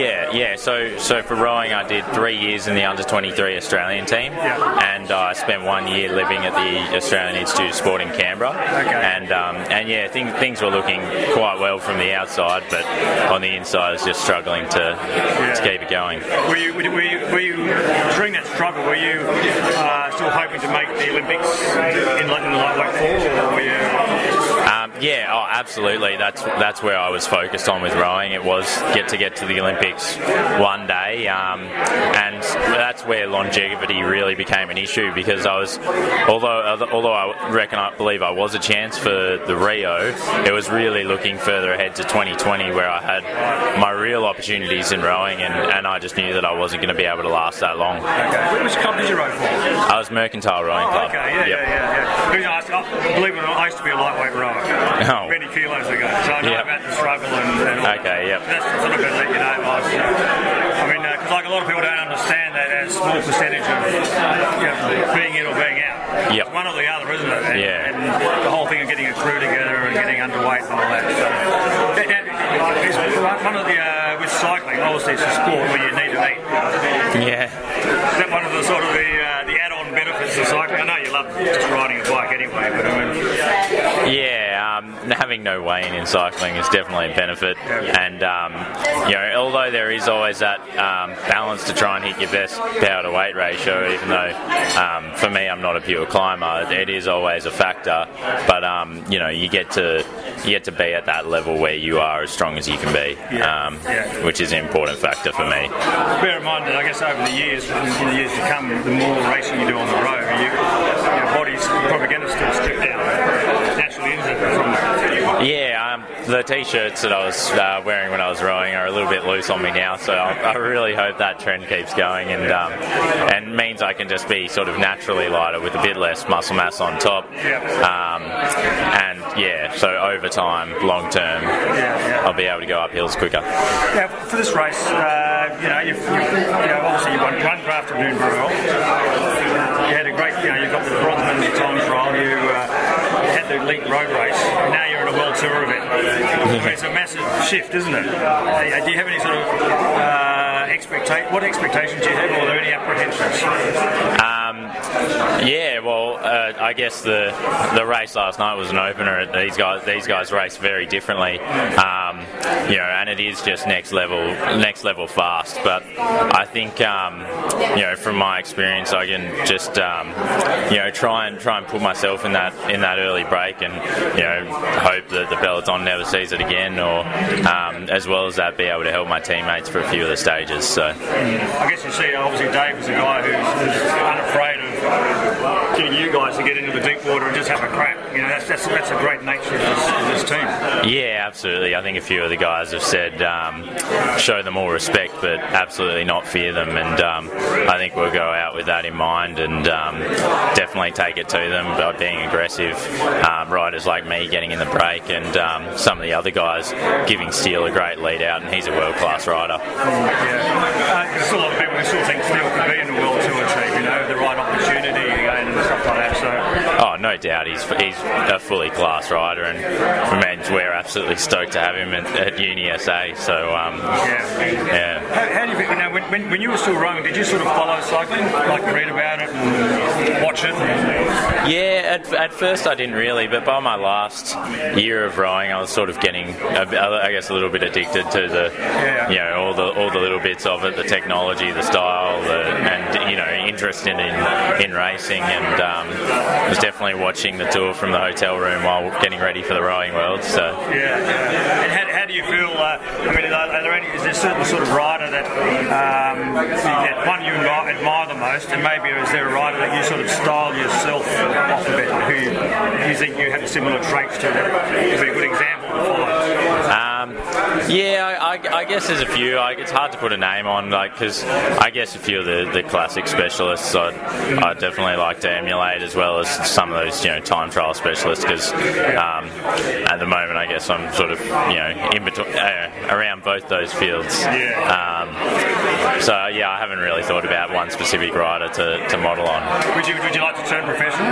Yeah, yeah. So, so for rowing, I did three years in the under 23 Australian team, yeah. and I uh, spent one year living at the Australian Institute of Sport in Canberra. Okay. And, um, and yeah, things, things were looking quite well from the outside, but on the inside, I was just struggling to, yeah. to keep it going. Were you, were you, were you, during that struggle, were you uh, still hoping to make the Olympics in, in, in like four? Were you? Um, yeah, oh, absolutely. That's that's where I was focused on with rowing. It was get to get to the Olympics one day, um, and that's where longevity really became an issue because I was, although although I reckon I believe I was a chance for the Rio, it was really looking further ahead to 2020 where I had my real opportunities in rowing, and, and I just knew that I wasn't going to be able to last that long. Okay. Which club did you row for? I was Mercantile Rowing Oh, Club. okay, yeah, Yep. yeah, yeah, yeah. I- believe it or not, I used to be a lightweight rower Oh. many kilos ago, so I know Yep. about the struggle and, and all Okay, yep. That's sort of let you know. I, was, I mean, because like a lot of people don't understand that as a small percentage of you know, being in or being out. Yep. It's one or the other, isn't it? And, Yeah. And the whole thing of getting a crew together and getting underweight and all that. So, that, that, it's one of the uh, with cycling, obviously it's a sport where you need to eat. Yeah. Is that one of the sort of the uh, the add-on benefits of cycling? I know you love just riding a bike anyway, but I mean, Yeah, um, having no weigh-in in cycling is definitely a benefit, and um, you know, although there is always that um, balance to try and hit your best power to weight ratio, even though um, for me I'm not a pure climber, it is always a factor. But um, you know, you get to you get to be at that level where you are as strong as you can be, um, which is an important factor for me. bear in mind that I guess over the years, in the years to come, the more racing you do on the road, you, your body's probably going to still strip down naturally, it? From Yeah, um, the t-shirts that I was uh, wearing when I was rowing are a little bit loose on me now, so I, I really hope that trend keeps going and um, and means I can just be sort of naturally lighter with a bit less muscle mass on top. Um, and yeah, so over time, long term, I'll be able to go up hills quicker. Yeah, for this race, uh, you know, you've, you've, you know, obviously you won one draft of doing very. You had a great, you know, you got the bronze medal at the time trial. You uh, elite road race. Now you're in a world tour event. It's a massive shift, isn't it? Uh, do you have any sort of uh, expectation? What expectations do you have, or are there any apprehensions? Um, yeah, well, uh, I guess the the race last night was an opener. These guys these guys race very differently, um, you know, and it is just next level next level fast. But I think um, you know from my experience, I can just um, you know try and try and put myself in that in that early break, and you know hope that the peloton never sees it again, or um, as well as that, be able to help my teammates for a few of the stages. So. I guess you see, obviously, Dave is a guy who's, who's unafraid of getting you guys to get into the deep water and just have a crack. You know, that's that's, that's a great nature of this, of this team. Yeah, absolutely. I think a few of the guys have said um, show them all respect, but absolutely not fear them. And um, I think we'll go out with that in mind and um, definitely take it to them by being aggressive. Um, riders like me getting in the break, and um, some of the other guys giving Steele a great lead out, and he's a world class rider. Yeah. Uh, there's still a lot of people who still think Steele could be in the World Tour team, you know, the right opportunity again and stuff like that. So, Oh, no doubt. He's he's a fully class rider, and man, we're absolutely stoked to have him at, at Uni SA. So, um, yeah. yeah. How, how do you think, know, when, when, when you were still rowing, did you sort of follow cycling, like read about it and watch it? Yeah, at, at first I didn't really, but by my last year of rowing, I was sort of getting, a I guess, a little bit addicted to the, Yeah. you know, all the all the little bits of it, the technology, the style, the, and you know, interested in in racing, and um, was definitely watching the tour from the hotel room while getting ready for the rowing world. So. Yeah. And how, how do you feel? Uh, I mean, are, there any? Is there a certain sort of rider that um, that one you admire, admire the most, and maybe is there a rider that you sort of style yourself off a bit, who you, you think you have similar traits to? That would be a good example to follow. Um, yeah, I, I, I guess there's a few. Like, it's hard to put a name on, like, because I guess a few of the, the classic specialists I'd, I'd definitely like to emulate, as well as some of those, you know, time trial specialists. Because um, at the moment, I guess I'm sort of, you know, in between, uh, around both those fields. Um, so yeah, I haven't really thought about one specific rider to, to model on. Would you Would you like to turn professional?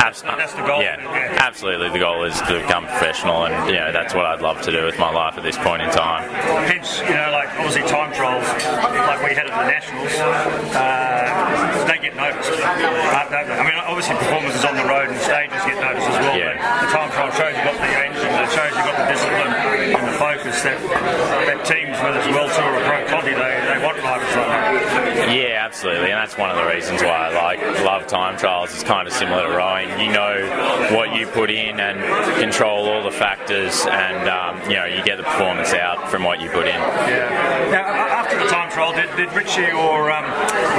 Abs- That's the goal. Yeah, Yeah. absolutely. The goal is to become professional, and you know that's what I'd love to do with my life at this point in time. Hence, you know, like obviously time trials, like we had at the Nationals, uh, they get noticed. Uh, they- I mean, obviously performance is on the road and stages get noticed as well. Yeah. But the time trial shows you've got the engine, it shows you've got the discipline and the focus that, that teams, whether it's World Tour or Pro Conti, they, they want riders like that. Yeah, absolutely, and that's one of the reasons why I like love time trials. It's kind of similar to rowing. You know what you put in and control all the factors, and um, you know you get the performance out from what you put in. Yeah. Now, after the time trial, did, did Richie or um,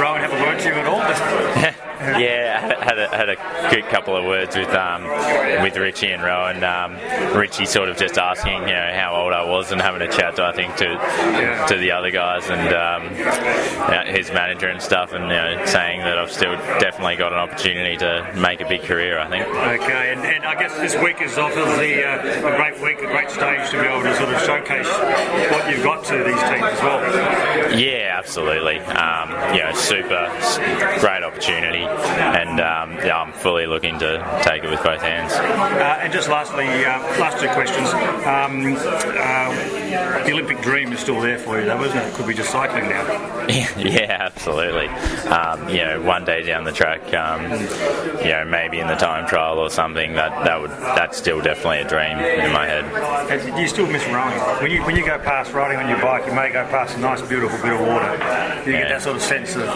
Rohan have a word to you at all? Yeah, I had a, had a good couple of words with um, with Richie and Rohan. Um, Richie sort of just asking, you know, how old I was and having a chat, I think, to to the other guys and um, his manager and stuff, and you know, saying that I've still definitely got an opportunity to make a big career. I think. Okay, and, and I guess this week is obviously uh, a great week, a great stage to be able to sort of showcase what you've got to these teams as well. Yeah, absolutely. Um, you know, super great opportunity, and um, yeah, I'm fully looking to take it with both hands. Uh, and just lastly, uh, last two questions. Um, uh, the Olympic dream is still there for you, though, isn't it? Could be just cycling now. yeah, absolutely. Um, you know, one day down the track, um, you know, maybe in the time trial or something, that that would that's still definitely a dream in my head. And Do you still miss rowing? When you when you go past riding on your bike, you may go past a nice, beautiful bit of water. You get that sort of sense of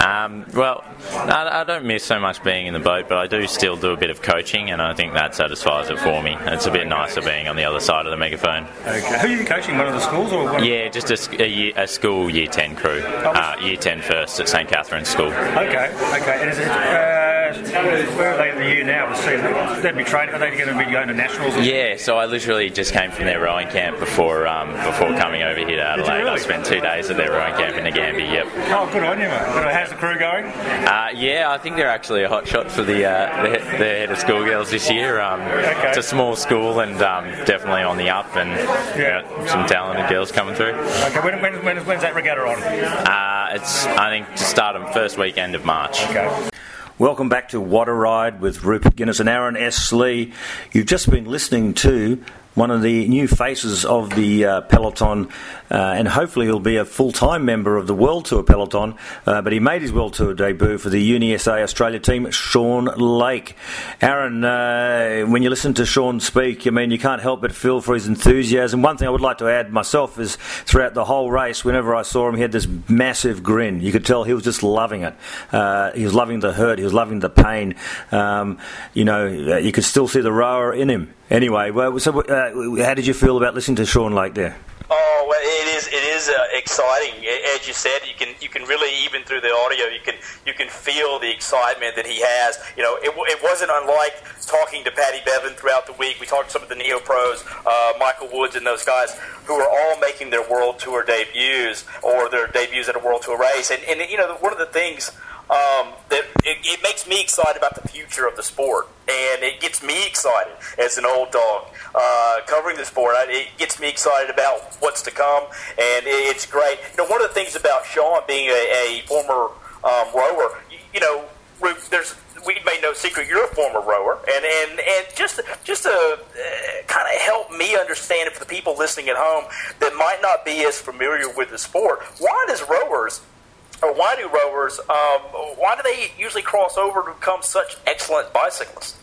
Um, well, I, I don't miss so much being in the boat, but I do still do a bit of coaching, and I think that satisfies it for me. It's a bit nicer being on the other side of the megaphone. okay. Who are you coaching? One of the schools or one? Yeah, just a, a year, a school year 10 crew. Uh, year 10 first at St. Catherine's School. Okay, okay. And is it, uh, where are they in the year now? See. They'd be training. Are they going to be going to nationals? Yeah, so I literally just came from their rowing camp before um, before coming over here to Adelaide. really? I spent two days at their rowing camp in Nagambie. Yep. Oh, good on you, mate. How's the crew going? Uh, yeah, I think they're actually a hot shot for the uh, the, the head of schoolgirls this year. Um, It's a small school and um, definitely on the up, and Yeah. yeah, some talented girls coming through. Okay, when, when, when, when's that regatta on? Uh, it's I think to start on first weekend of March. Okay. Welcome back to a Ride with Rupert Guinness and Aaron S. Lee. You've just been listening to one of the new faces of the uh, peloton, and hopefully he'll be a full-time member of the World Tour peloton. Uh, but he made his World Tour debut for the UniSA Australia team, Sean Lake. Aaron, uh, when you listen to Sean speak, I mean you can't help but feel for his enthusiasm. One thing I would like to add myself is throughout the whole race, whenever I saw him, he had this massive grin. You could tell he was just loving it. Uh, he was loving the hurt. He was loving the pain. Um, you know, uh, you could still see the rower in him. Anyway, well, so uh, how did you feel about listening to Sean Lake there? Oh, well, it is. It is uh, exciting, as you said. You can you can really even through the audio, you can you can feel the excitement that he has. You know, it, it wasn't unlike talking to Patty Bevin throughout the week. We talked to some of the neo pros, uh, Michael Woods, and those guys who are all making their World Tour debuts or their debuts at a World Tour race. And, and you know, one of the things um, that it, it, makes me excited about the future of the sport, and it gets me excited as an old dog uh, covering the sport. It gets me excited about what's to come, and it's great. You know, one of the things about Sean being a, a former um, rower, you, you know, there's we made no secret you're a former rower, and and and just just to uh, kind of help me understand it for the people listening at home that might not be as familiar with the sport. Why does rowers why do rowers, um, why do they usually cross over to become such excellent bicyclists?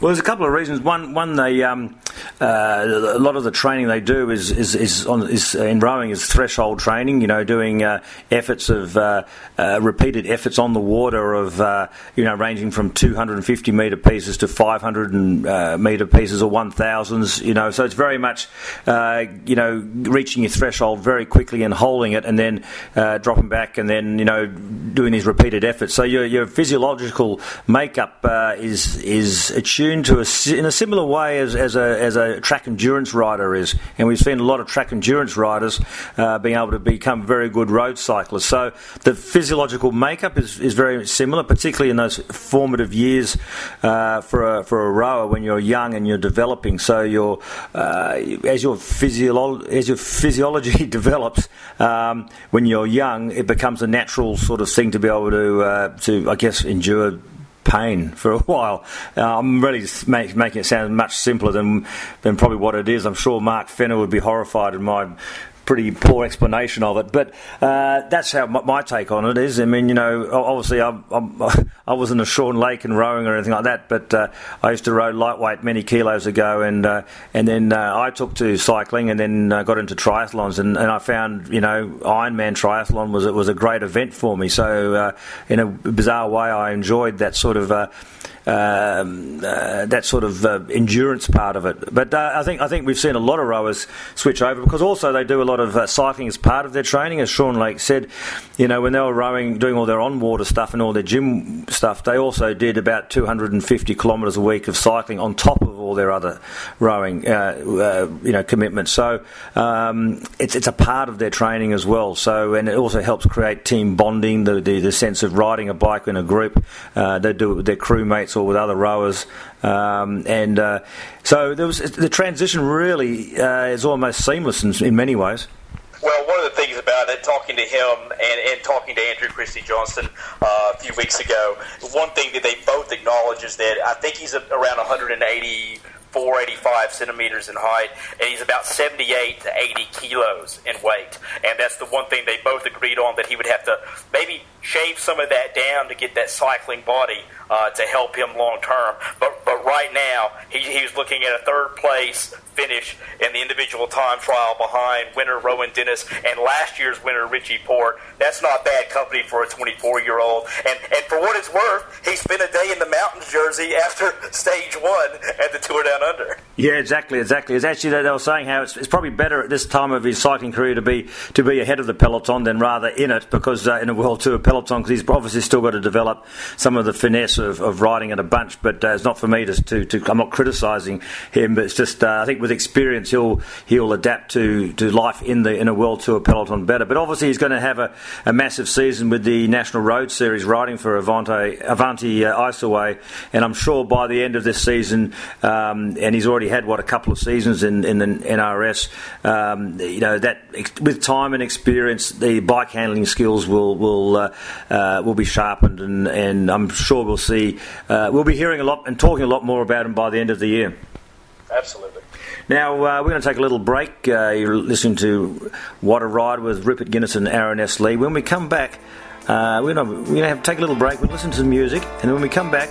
Well, there's a couple of reasons. One, one they um, uh, a lot of the training they do is is is, on, is in rowing is threshold training. You know, doing uh, efforts of uh, uh repeated efforts on the water of uh, you know ranging from 250 meter pieces to 500 uh, meter pieces or 1000s. You know, so it's very much you know reaching your threshold very quickly and holding it, and then dropping back, and then you know doing these repeated efforts. So your your physiological makeup is is achieved tuned to a, in a similar way as, as, a, as a track endurance rider is. And we've seen a lot of track endurance riders uh, being able to become very good road cyclists. So the physiological makeup is, is very similar, particularly in those formative years uh, for, a, for a rower when you're young and you're developing. So your, uh, as, your as your physiology develops, um, when you're young, it becomes a natural sort of thing to be able to, uh, to I guess, endure pain for a while. Uh, I'm really make, making it sound much simpler than than probably what it is. I'm sure Mark Fenner would be horrified at my pretty poor explanation of it. But uh, that's how my, my, take on it is. I mean, you know, obviously I'm, I'm, I was not a Sean Lake and rowing or anything like that, but uh, I used to row lightweight many kilos ago, and uh, and then uh, I took to cycling, and then uh, got into triathlons, and, and I found you know Ironman triathlon was it was a great event for me. So uh, in a bizarre way, I enjoyed that sort of um, uh, that sort of uh, endurance part of it. But uh, I think I think we've seen a lot of rowers switch over because also they do a lot of uh, cycling as part of their training. As Sean Lake said, you know when they were rowing, doing all their on water stuff and all their gym stuff, they also did about 250 kilometres a week of cycling on top of all their other rowing, uh, uh, you know, commitments. So um, it's it's a part of their training as well. So and it also helps create team bonding, the the, the sense of riding a bike in a group. they do it with their crewmates or with other rowers. Um, and uh, so there was the transition really uh, is almost seamless in, in, many ways. Well, one of the things about it, talking to him and, and talking to Andrew Christie Johnson uh, a few weeks ago, one thing that they both acknowledge is that I think he's around 180 485 centimeters in height, and he's about 78 to 80 kilos in weight. And that's the one thing they both agreed on that he would have to maybe shave some of that down to get that cycling body uh, to help him long term. But but right now he, he's looking at a third place finish in the individual time trial behind winner Rohan Dennis and last year's winner Richie Porte. That's not bad company for a 24 year old. And and for what it's worth, he spent a day in the mountains jersey after stage one at the Tour Down Under. Yeah, exactly, exactly. It's actually they were saying how it's, it's probably better at this time of his cycling career to be to be ahead of the peloton than rather in it because uh, in a World Tour peloton because he's obviously still got to develop some of the finesse of, of riding at a bunch. But uh, it's not for me to, to, to I'm not criticising him, but it's just uh, I think with experience he'll he'll adapt to, to life in the in a World Tour peloton better. But obviously he's going to have a, a massive season with the National Road Series riding for Avanti Avanti uh, IsoWhey, and I'm sure by the end of this season, um, and he's already had what a couple of seasons in in the NRS. Um, you know that with time and experience, the bike handling skills will will uh, uh, will be sharpened, and, and I'm sure we'll see. Uh, we'll be hearing a lot and talking a lot more about him by the end of the year. Absolutely. Now, uh, we're going to take a little break. Uh, you're listening to What a Ride with Rupert Guinness and Aaron S. Lee. When we come back, uh, we're going to have to take a little break. We'll listen to some music, and then when we come back,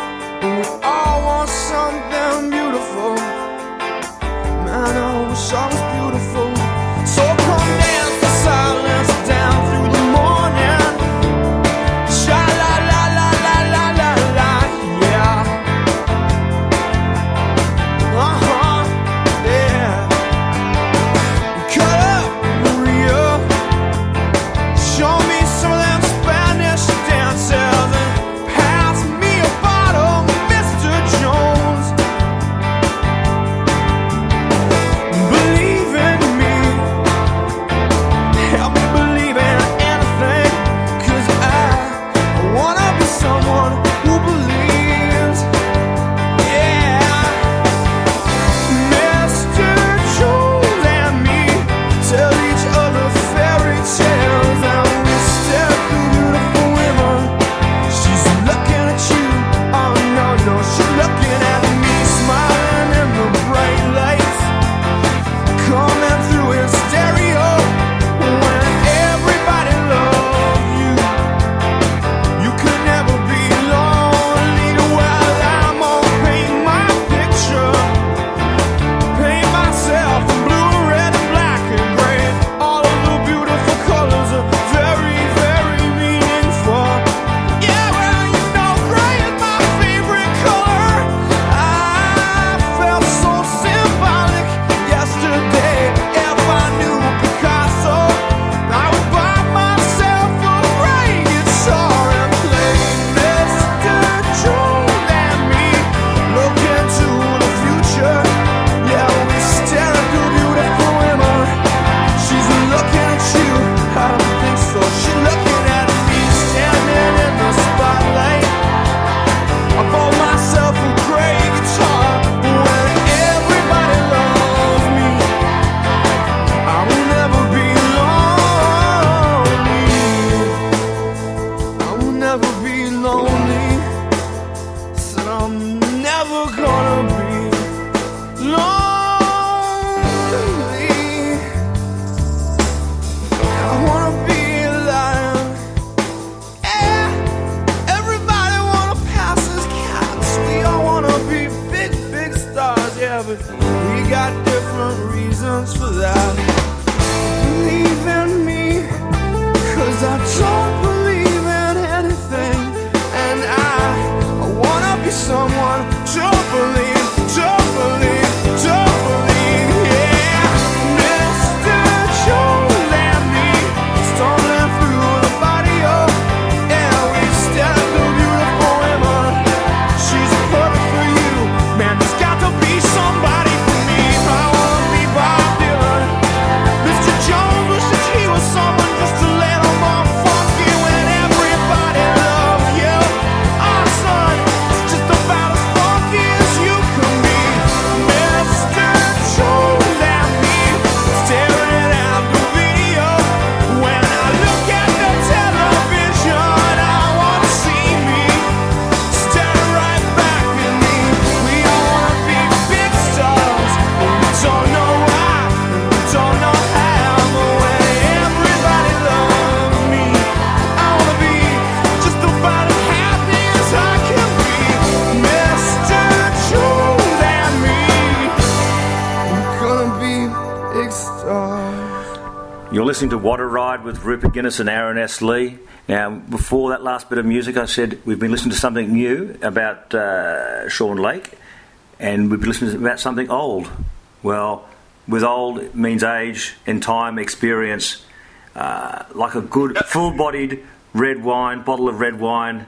We all want something beautiful. Man, I wish I was. listening to What a Ride with Rupert Guinness and Aaron S. Lee. Now, before that last bit of music, I said we've been listening to something new about uh, Sean Lake, and we've been listening about something old. Well, with old means age and time, experience, uh, like a good full bodied red wine, bottle of red wine.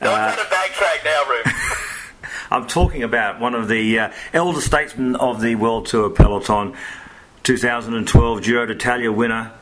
Don't uh, backtrack now, Rupert. I'm talking about one of the uh, elder statesmen of the World Tour Peloton, 2012 Giro d'Italia winner,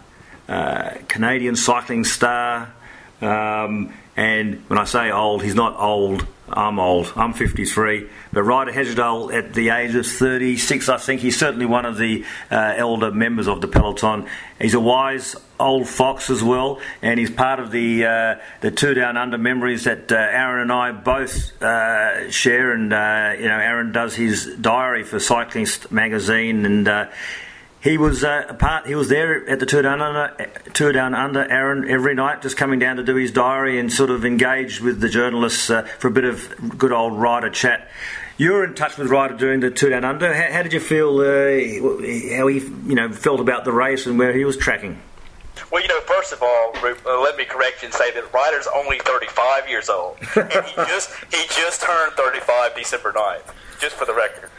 uh, Canadian cycling star. Um, and when I say old, he's not old. I'm old. I'm 53. But Ryder Hesjedal, at the age of 36, I think, he's certainly one of the uh, elder members of the peloton. He's a wise old fox as well, and he's part of the uh, the Tour Down Under memories that uh, Aaron and I both uh, share. And uh, you know, Aaron does his diary for Cyclist magazine, and he was uh, a part. He was there at the tour down under, tour down under Aaron every night, just coming down to do his diary and sort of engage with the journalists uh, for a bit of good old rider chat. You were in touch with Ryder during the tour down under. How, how did you feel? Uh, how he, you know, felt about the race and where he was tracking? Well, you know, first of all, uh, let me correct you and say that Ryder's only 35 years old, and he just he just turned 35 December 9th just for the record.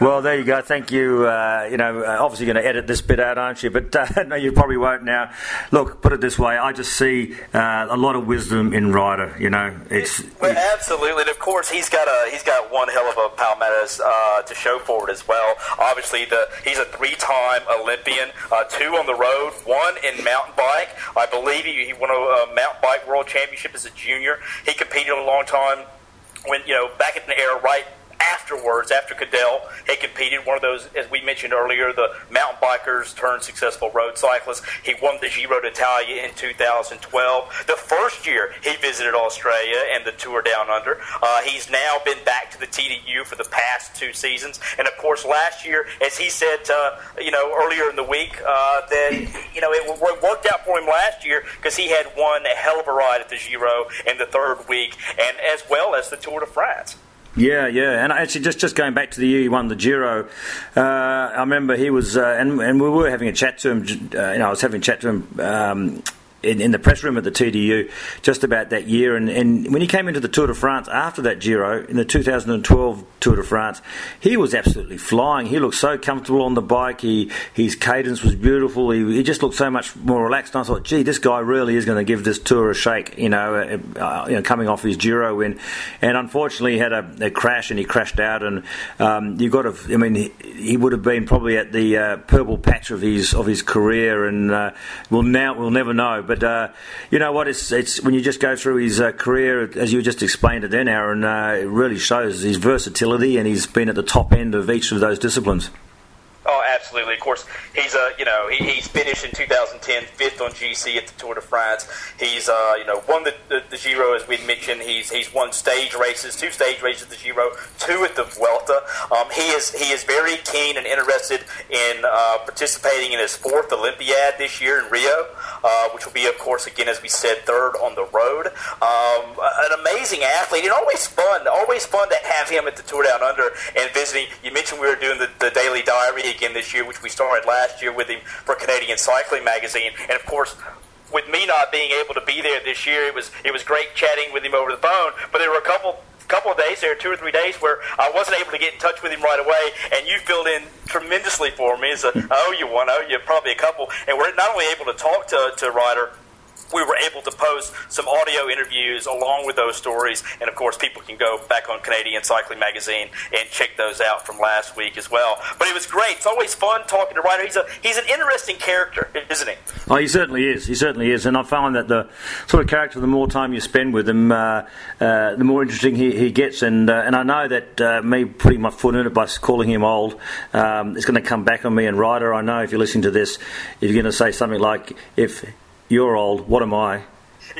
well, there you go. Thank you. Uh, you know, uh, obviously you're going to edit this bit out, aren't you? But uh, no, you probably won't now. Look, put it this way: I just see uh, a lot of wisdom in Ryder. You know, it's well, absolutely. And of course, he's got a he's got one hell of a palmarès uh, to show for it as well. Obviously, the he's a three-time Olympian, uh, two on the road, one in mountain bike. I believe he, he won a, a mountain bike world championship as a junior. He competed a long time when you know back in the era right afterwards, after Cadel had competed, one of those, as we mentioned earlier, the mountain bikers turned successful road cyclists. He won the Giro d'Italia in 2012. The first year he visited Australia and the Tour Down Under. Uh, he's now been back to the TDU for the past two seasons. And of course, last year, as he said, uh, you know, earlier in the week, uh, that, you know, it worked out for him last year because he had won a hell of a ride at the Giro in the third week and as well as the Tour de France. Yeah, yeah, and actually, just just going back to the year he won the Giro, uh, I remember he was, uh, and and we were having a chat to him. Uh, you know, I was having a chat to him. Um, in, in, the press room at the TDU just about that year. And, and when he came into the Tour de France after that Giro, in the 2012 Tour de France, he was absolutely flying. He looked so comfortable on the bike. He, his cadence was beautiful. He, he just looked so much more relaxed. And I thought, gee, this guy really is going to give this tour a shake, you know, uh, uh, you know coming off his Giro win. And unfortunately, he had a, a crash and he crashed out. And um, you got to, I mean, he, he, would have been probably at the uh, purple patch of his of his career. And uh, we'll now we'll never know. But uh, you know what? It's it's when you just go through his uh, career, as you just explained it then, Aaron. Uh, it really shows his versatility, and he's been at the top end of each of those disciplines. Absolutely. Of course, he's a you know he, he's finished in 2010 fifth on GC at the Tour de France. He's uh, you know won the, the, the Giro as we mentioned. He's he's won stage races, two stage races at the Giro, two at the Vuelta. Um, he is he is very keen and interested in uh, participating in his fourth Olympiad this year in Rio, uh, which will be of course again as we said third on the road. Um, an amazing athlete and always fun, always fun to have him at the Tour Down Under and visiting. You mentioned we were doing the, the daily diary again this year, which we started last year with him for Canadian Cycling Magazine. And of course, with me not being able to be there this year, it was it was great chatting with him over the phone. But there were a couple couple of days there, two or three days, where I wasn't able to get in touch with him right away, and you filled in tremendously for me. As a, hmm. oh, you one, oh, you probably a couple, and we're not only able to talk to to Ryder we were able to post some audio interviews along with those stories. And of course, people can go back on Canadian Cycling Magazine and check those out from last week as well. But it was great. It's always fun talking to Ryder. He's a he's an interesting character, isn't he? Oh, he certainly is. He certainly is. And I find that the sort of character, the more time you spend with him, uh, uh, the more interesting he, he gets. And uh, and I know that uh, me putting my foot in it by calling him old um, is going to come back on me and Ryder. I know if you're listening to this, if you're going to say something like if you're old. What am I?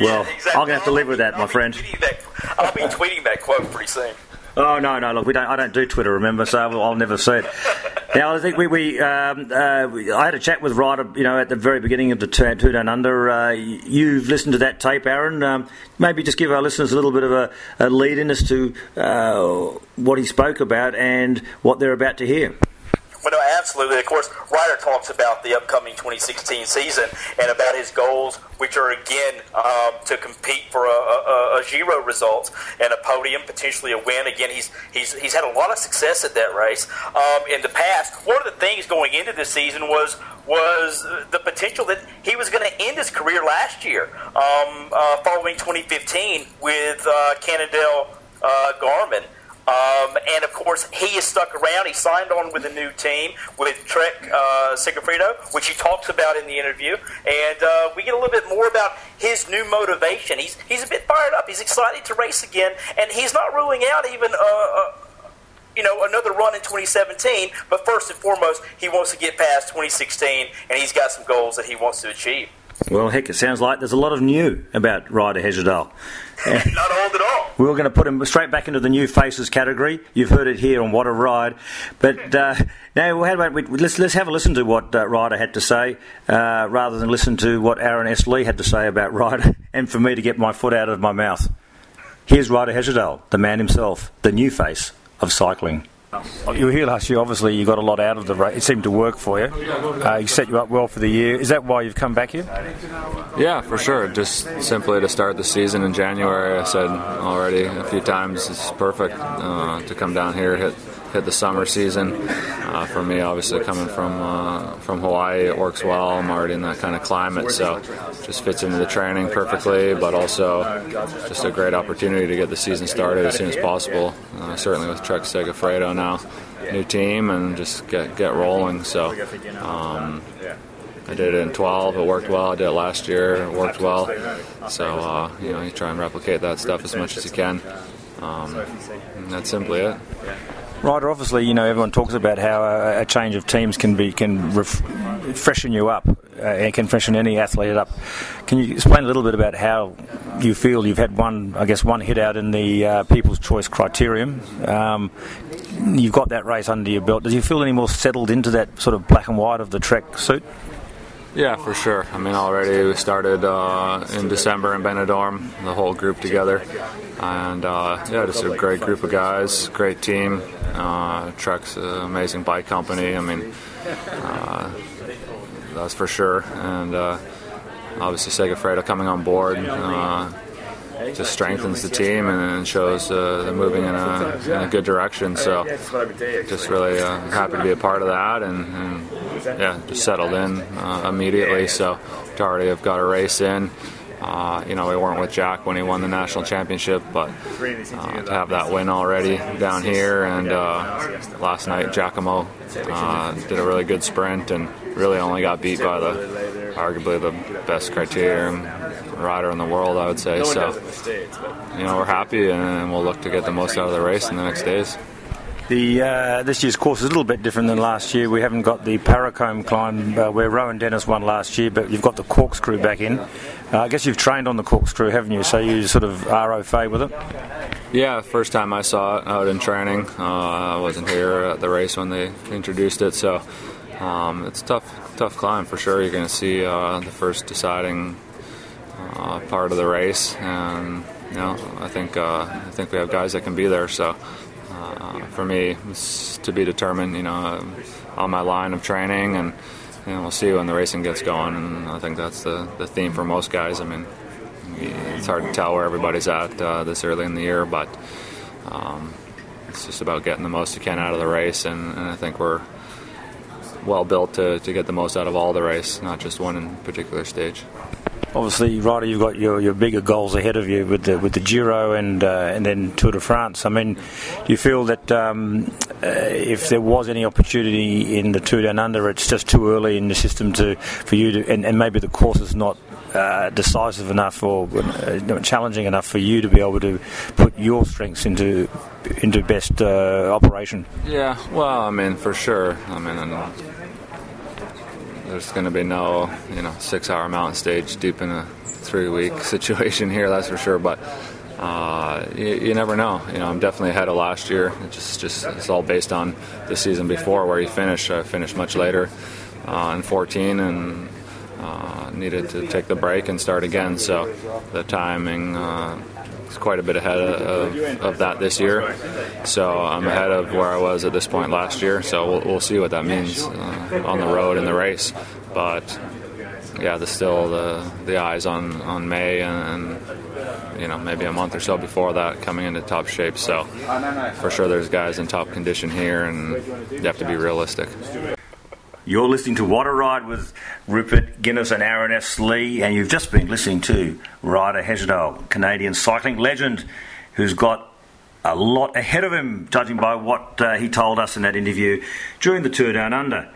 Well, yeah, exactly. I'm going to have to live with that, my friend. That, I'll be tweeting that quote pretty soon. Oh no, no! Look, we don't. I don't do Twitter. Remember, so I'll never see it. Now, I think we, we, um, uh, I had a chat with Ryder, you know, at the very beginning of the turn Tour Down Under. Uh, you've listened to that tape, Aaron. Um, maybe just give our listeners a little bit of a, a lead in as to uh, what he spoke about and what they're about to hear. Well, no, absolutely. Of course, Ryder talks about the upcoming 2016 season and about his goals, which are again um, to compete for a, a, a, Giro result and a podium, potentially a win. Again, he's he's he's had a lot of success at that race um, in the past. One of the things going into this season was was the potential that he was going to end his career last year, um, uh, following 2015 with uh, Cannondale uh, Garmin. Um, and of course, he is stuck around. He signed on with a new team with Trek uh, Segafredo, which he talks about in the interview. And uh, we get a little bit more about his new motivation. He's, he's a bit fired up. He's excited to race again. And he's not ruling out even a, a you know, another run in 2017. But first and foremost, he wants to get past 2016, and he's got some goals that he wants to achieve. Well, heck, it sounds like there's a lot of new about Ryder Not old at all. We were going to put him straight back into the new faces category. You've heard it here on What a Ride. But uh, now, how about we, let's let's have a listen to what uh, Ryder had to say, uh, rather than listen to what Aaron S. Lee had to say about Ryder, and for me to get my foot out of my mouth. Here's Ryder Hesjedal, the man himself, the new face of cycling. You were here last year. Obviously, you got a lot out of the race. It seemed to work for you. Uh, he set you up well for the year. Is that why you've come back here? Yeah, for sure. Just simply to start the season in January. I said already a few times it's perfect uh, to come down here, hit hit the summer season. Uh, for me, obviously coming from uh, from Hawaii, it works well. I'm already in that kind of climate, so just fits into the training perfectly. But also, just a great opportunity to get the season started as soon as possible. Uh, certainly with Trek Segafredo now, new team, and just get get rolling. So. Um, I did it in 12. It worked well. I did it last year. It worked well. So uh, you know, you try and replicate that stuff as much as you can. Um, that's simply it. Ryder, obviously, you know everyone talks about how a, a change of teams can be can ref, freshen you up, uh, and can freshen any athlete up. Can you explain a little bit about how you feel? You've had one, I guess, one hit out in the uh, People's Choice Criterium. Um, you've got that race under your belt. Do you feel any more settled into that sort of black and white of the track suit? Yeah, for sure. I mean, already we started uh, in December in Benidorm, the whole group together, and uh, yeah, just a great group of guys, great team. Uh, Trek's an amazing bike company. I mean, uh, that's for sure, and uh, obviously Segafredo coming on board. Uh, just strengthens the team and shows uh, they're moving in a, in a, good direction. So, just really uh, happy to be a part of that, and, and yeah, just settled in uh, immediately. So, to already have got a race in. Uh, you know, we weren't with Jack when he won the national championship, but uh, to have that win already down here, and uh, last night Giacomo did a really good sprint and really only got beat by the arguably the best criterium rider in the world, I would say. So, you know, we're happy and we'll look to get the most out of the race in the next days. The uh, this year's course is a little bit different than last year. We haven't got the Paracombe climb uh, where Rohan Dennis won last year, but you've got the corkscrew back in. Uh, I guess you've trained on the corkscrew, haven't you? So you sort of are au fait with it. Yeah, first time I saw it out in training. Uh, I wasn't here at the race when they introduced it, so um, it's tough, tough climb for sure. You're going to see uh, the first deciding uh, part of the race, and you know, I think I think we have guys that can be there. So uh, for me, it's to be determined. You know, on my line of training, and you know, we'll see when the racing gets going. And I think that's the, the theme for most guys. I mean, it's hard to tell where everybody's at uh, this early in the year, but um, it's just about getting the most you can out of the race. And, and I think we're well built to, to get the most out of all the race, not just one in particular stage obviously, Ryder, you've got your, your bigger goals ahead of you with the with the Giro and uh, and then Tour de France. I mean, do you feel that um, uh, if there was any opportunity in the Tour Down Under, it's just too early in the system to for you to, and, and maybe the course is not uh, decisive enough or uh, challenging enough for you to be able to put your strengths into into best uh, operation. Yeah, well, I mean, for sure. I mean, there's going to be no, you know, six-hour mountain stage deep in a three-week situation here. That's for sure. But uh, you, you, never know. You know, I'm definitely ahead of last year. It just, just it's all based on the season before where you finished. I finished much later uh, in 14 and uh, needed to take the break and start again. So the timing uh, quite a bit ahead of, of, that this year. So I'm ahead of where I was at this point last year. So we'll, we'll see what that means uh, on the road in the race. But yeah, there's still the the eyes on on May and, and, you know maybe a month or so before that coming into top shape. So for sure, there's guys in top condition here, and you have to be realistic. You're listening to What a Ride with Rupert Guinness and Aaron S. Lee, and you've just been listening to Ryder Hesjedal, Canadian cycling legend, who's got a lot ahead of him, judging by what uh, he told us in that interview during the Tour Down Under.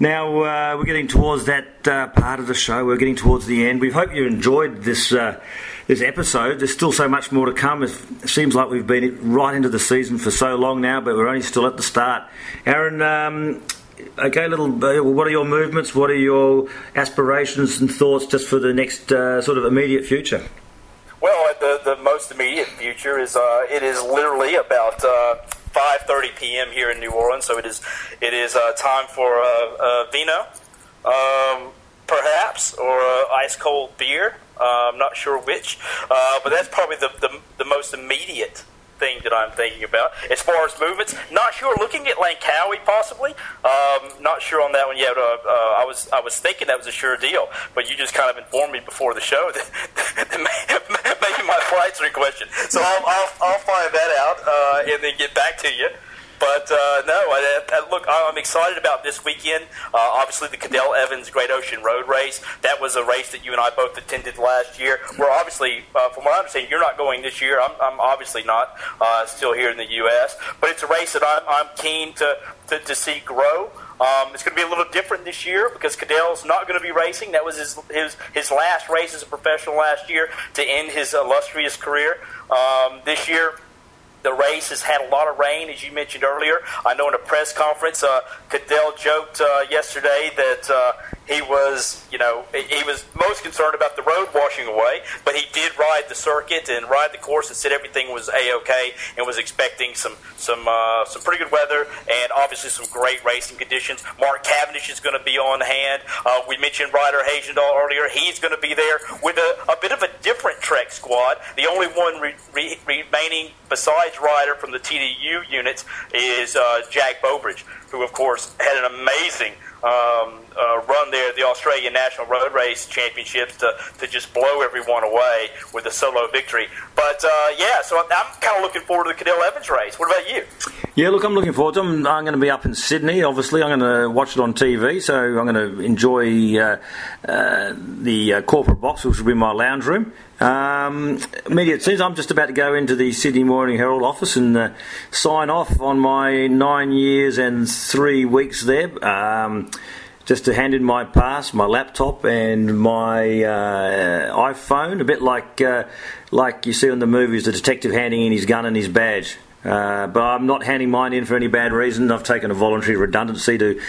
Now, uh, we're getting towards that uh, part of the show. We're getting towards the end. We hope you enjoyed this uh, this episode. There's still so much more to come. It seems like we've been right into the season for so long now, but we're only still at the start. Aaron, um, okay, little. Uh, what are your movements? What are your aspirations and thoughts just for the next uh, sort of immediate future? Well, the, the most immediate future is uh, it is literally about uh, 5:30 p.m. here in New Orleans, so it is it is uh, time for uh, uh, vino, um, perhaps, or uh, ice cold beer. Uh, I'm not sure which, uh, but that's probably the, the the most immediate thing that I'm thinking about. As far as movements, not sure. Looking at Langkawi possibly. Um, not sure on that one yet. Uh, uh, I was I was thinking that was a sure deal, but you just kind of informed me before the show that, that maybe my flights are in question. So I'll, I'll, I'll find that out uh, and then get back to you. But uh, no, I, I, look, I'm excited about this weekend. Uh, obviously, the Cadel Evans Great Ocean Road Race. That was a race that you and I both attended last year. We're obviously, uh, from what I understand, you're not going this year. I'm, I'm obviously not uh, still here in the U.S. But it's a race that I'm, I'm keen to, to, to see grow. Um, it's going to be a little different this year because Cadel's not going to be racing. That was his, his, his last race as a professional last year to end his illustrious career. Um, this year, the race has had a lot of rain, as you mentioned earlier. I know in a press conference, uh, Cadel joked uh, yesterday that uh, he was, you know, he was most concerned about the road washing away, but he did ride the circuit and ride the course and said everything was a okay and was expecting some some uh, some pretty good weather and obviously some great racing conditions. Mark Cavendish is going to be on hand. Uh, we mentioned Ryder Hesjedal earlier; he's going to be there with a, a bit of a different Trek squad. The only one re- re- remaining besides Ryder from the TDU units is uh, Jack Bobridge, who of course had an amazing um, uh, run there at the Australian National Road Race Championships to, to just blow everyone away with a solo victory. But uh, yeah, so I'm, I'm kind of looking forward to the Cadel Evans race. What about you? Yeah, look, I'm looking forward to. I'm, I'm going to be up in Sydney, obviously. I'm going to watch it on TV, so I'm going to enjoy uh, uh, the uh, corporate box, which will be my lounge room. Um, immediate scenes. I'm just about to go into the Sydney Morning Herald office and uh, sign off on my nine years and three weeks there. Um, just to hand in my pass, my laptop, and my uh, iPhone, a bit like uh, like you see in the movies, the detective handing in his gun and his badge. Uh, but I'm not handing mine in for any bad reason. I've taken a voluntary redundancy to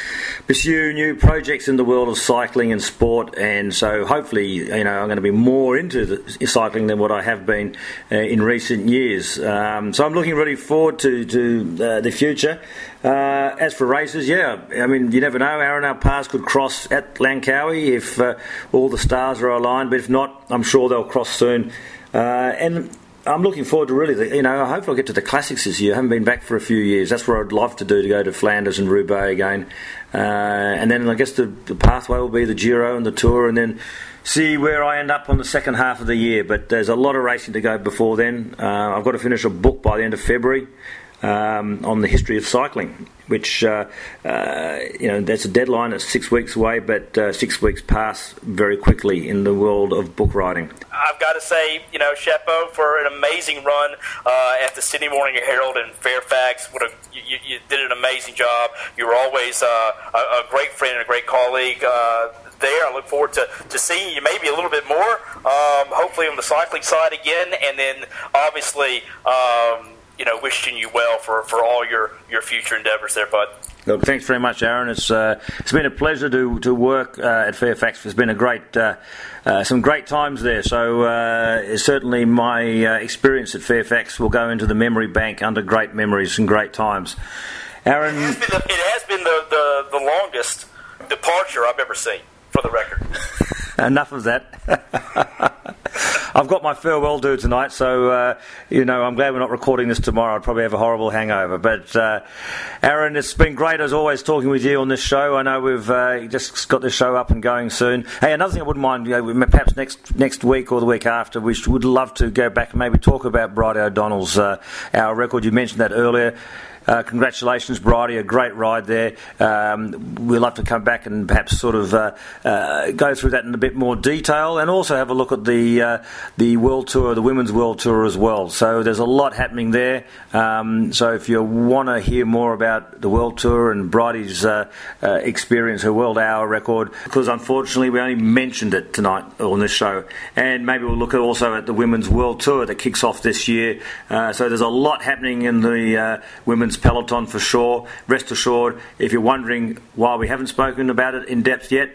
pursue new projects in the world of cycling and sport, and so hopefully, you know, I'm going to be more into cycling than what I have been uh, in recent years. Um, so I'm looking really forward to to uh, the future. Uh, as for races, yeah, I mean, you never know. Aaron, our paths could cross at Langkawi if uh, all the stars are aligned, but if not, I'm sure they'll cross soon. Uh, and I'm looking forward to really, the, you know, I hope I'll get to the classics this year. I haven't been back for a few years. That's what I'd love to do to go to Flanders and Roubaix again. Uh, and then I guess the, the pathway will be the Giro and the Tour, and then see where I end up on the second half of the year. But there's a lot of racing to go before then. Uh, I've got to finish a book by the end of February um, on the history of cycling, which uh, uh, you know that's a deadline that's six weeks away, but uh, six weeks pass very quickly in the world of book writing. I've got to say, you know, Shepo for an amazing run uh, at the Sydney Morning Herald in Fairfax. What a, you, you did an amazing job. You were always uh, a, a great friend and a great colleague uh, there. I look forward to, to seeing you maybe a little bit more, um, hopefully on the cycling side again, and then obviously. Um, you know, wishing you well for, for all your, your future endeavors there, bud. Look, thanks very much, Aaron. It's uh, it's been a pleasure to to work uh, at Fairfax. It's been a great uh, uh some great times there. So uh, certainly my uh, experience at Fairfax will go into the memory bank under great memories and great times. Aaron, it has been the, it has been the, the, the longest departure I've ever seen, for the record. Enough of that. I've got my farewell due tonight, so uh, you know I'm glad we're not recording this tomorrow. I'd probably have a horrible hangover. But uh, Aaron, it's been great as always talking with you on this show. I know we've uh, just got this show up and going soon. Hey, another thing I wouldn't mind, you know, perhaps next next week or the week after, we would love to go back and maybe talk about Bridie O'Donnell's uh, hour record. You mentioned that earlier. Uh, congratulations, Bridie, a great ride there. Um, we'll have to come back and perhaps sort of uh, uh, go through that in a bit more detail, and also have a look at the uh, the World Tour, the Women's World Tour as well. So there's a lot happening there. Um, so if you want to hear more about the World Tour and Bridie's uh, uh, experience, her World Hour record, because unfortunately we only mentioned it tonight on this show, and maybe we'll look at also at the Women's World Tour that kicks off this year. so there's a lot happening in the Women's peloton for sure. Rest assured, if you're wondering why we haven't spoken about it in depth yet,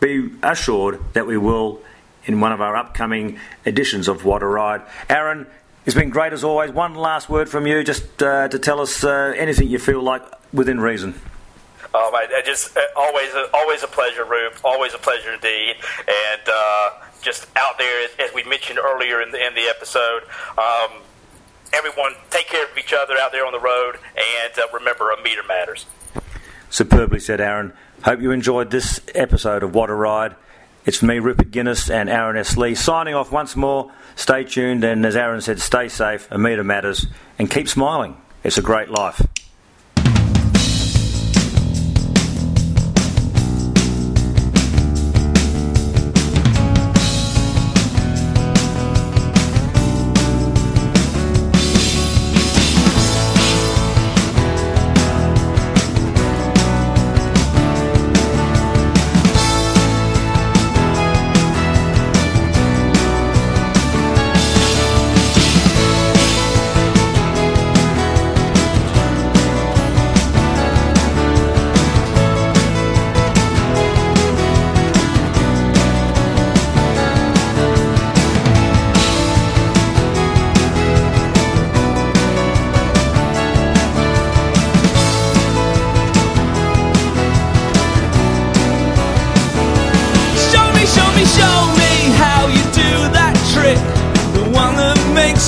be assured that we will in one of our upcoming editions of What a Ride. Aaron, it's been great as always. One last word from you, just uh, to tell us uh, anything you feel like within reason. I, I just uh, always, always a pleasure, Rube. Always a pleasure indeed. And uh, just out there, as, as we mentioned earlier in the in the episode, um, everyone take care of each other out there on the road, and uh, remember, a meter matters. Superbly said, Aaron. Hope you enjoyed this episode of What a Ride. It's me, Rupert Guinness, and Aaron S. Lee, signing off once more. Stay tuned, and as Aaron said, stay safe, a meter matters, and keep smiling. It's a great life.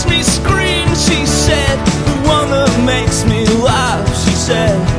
Me scream, she said. The one that makes me laugh, she said.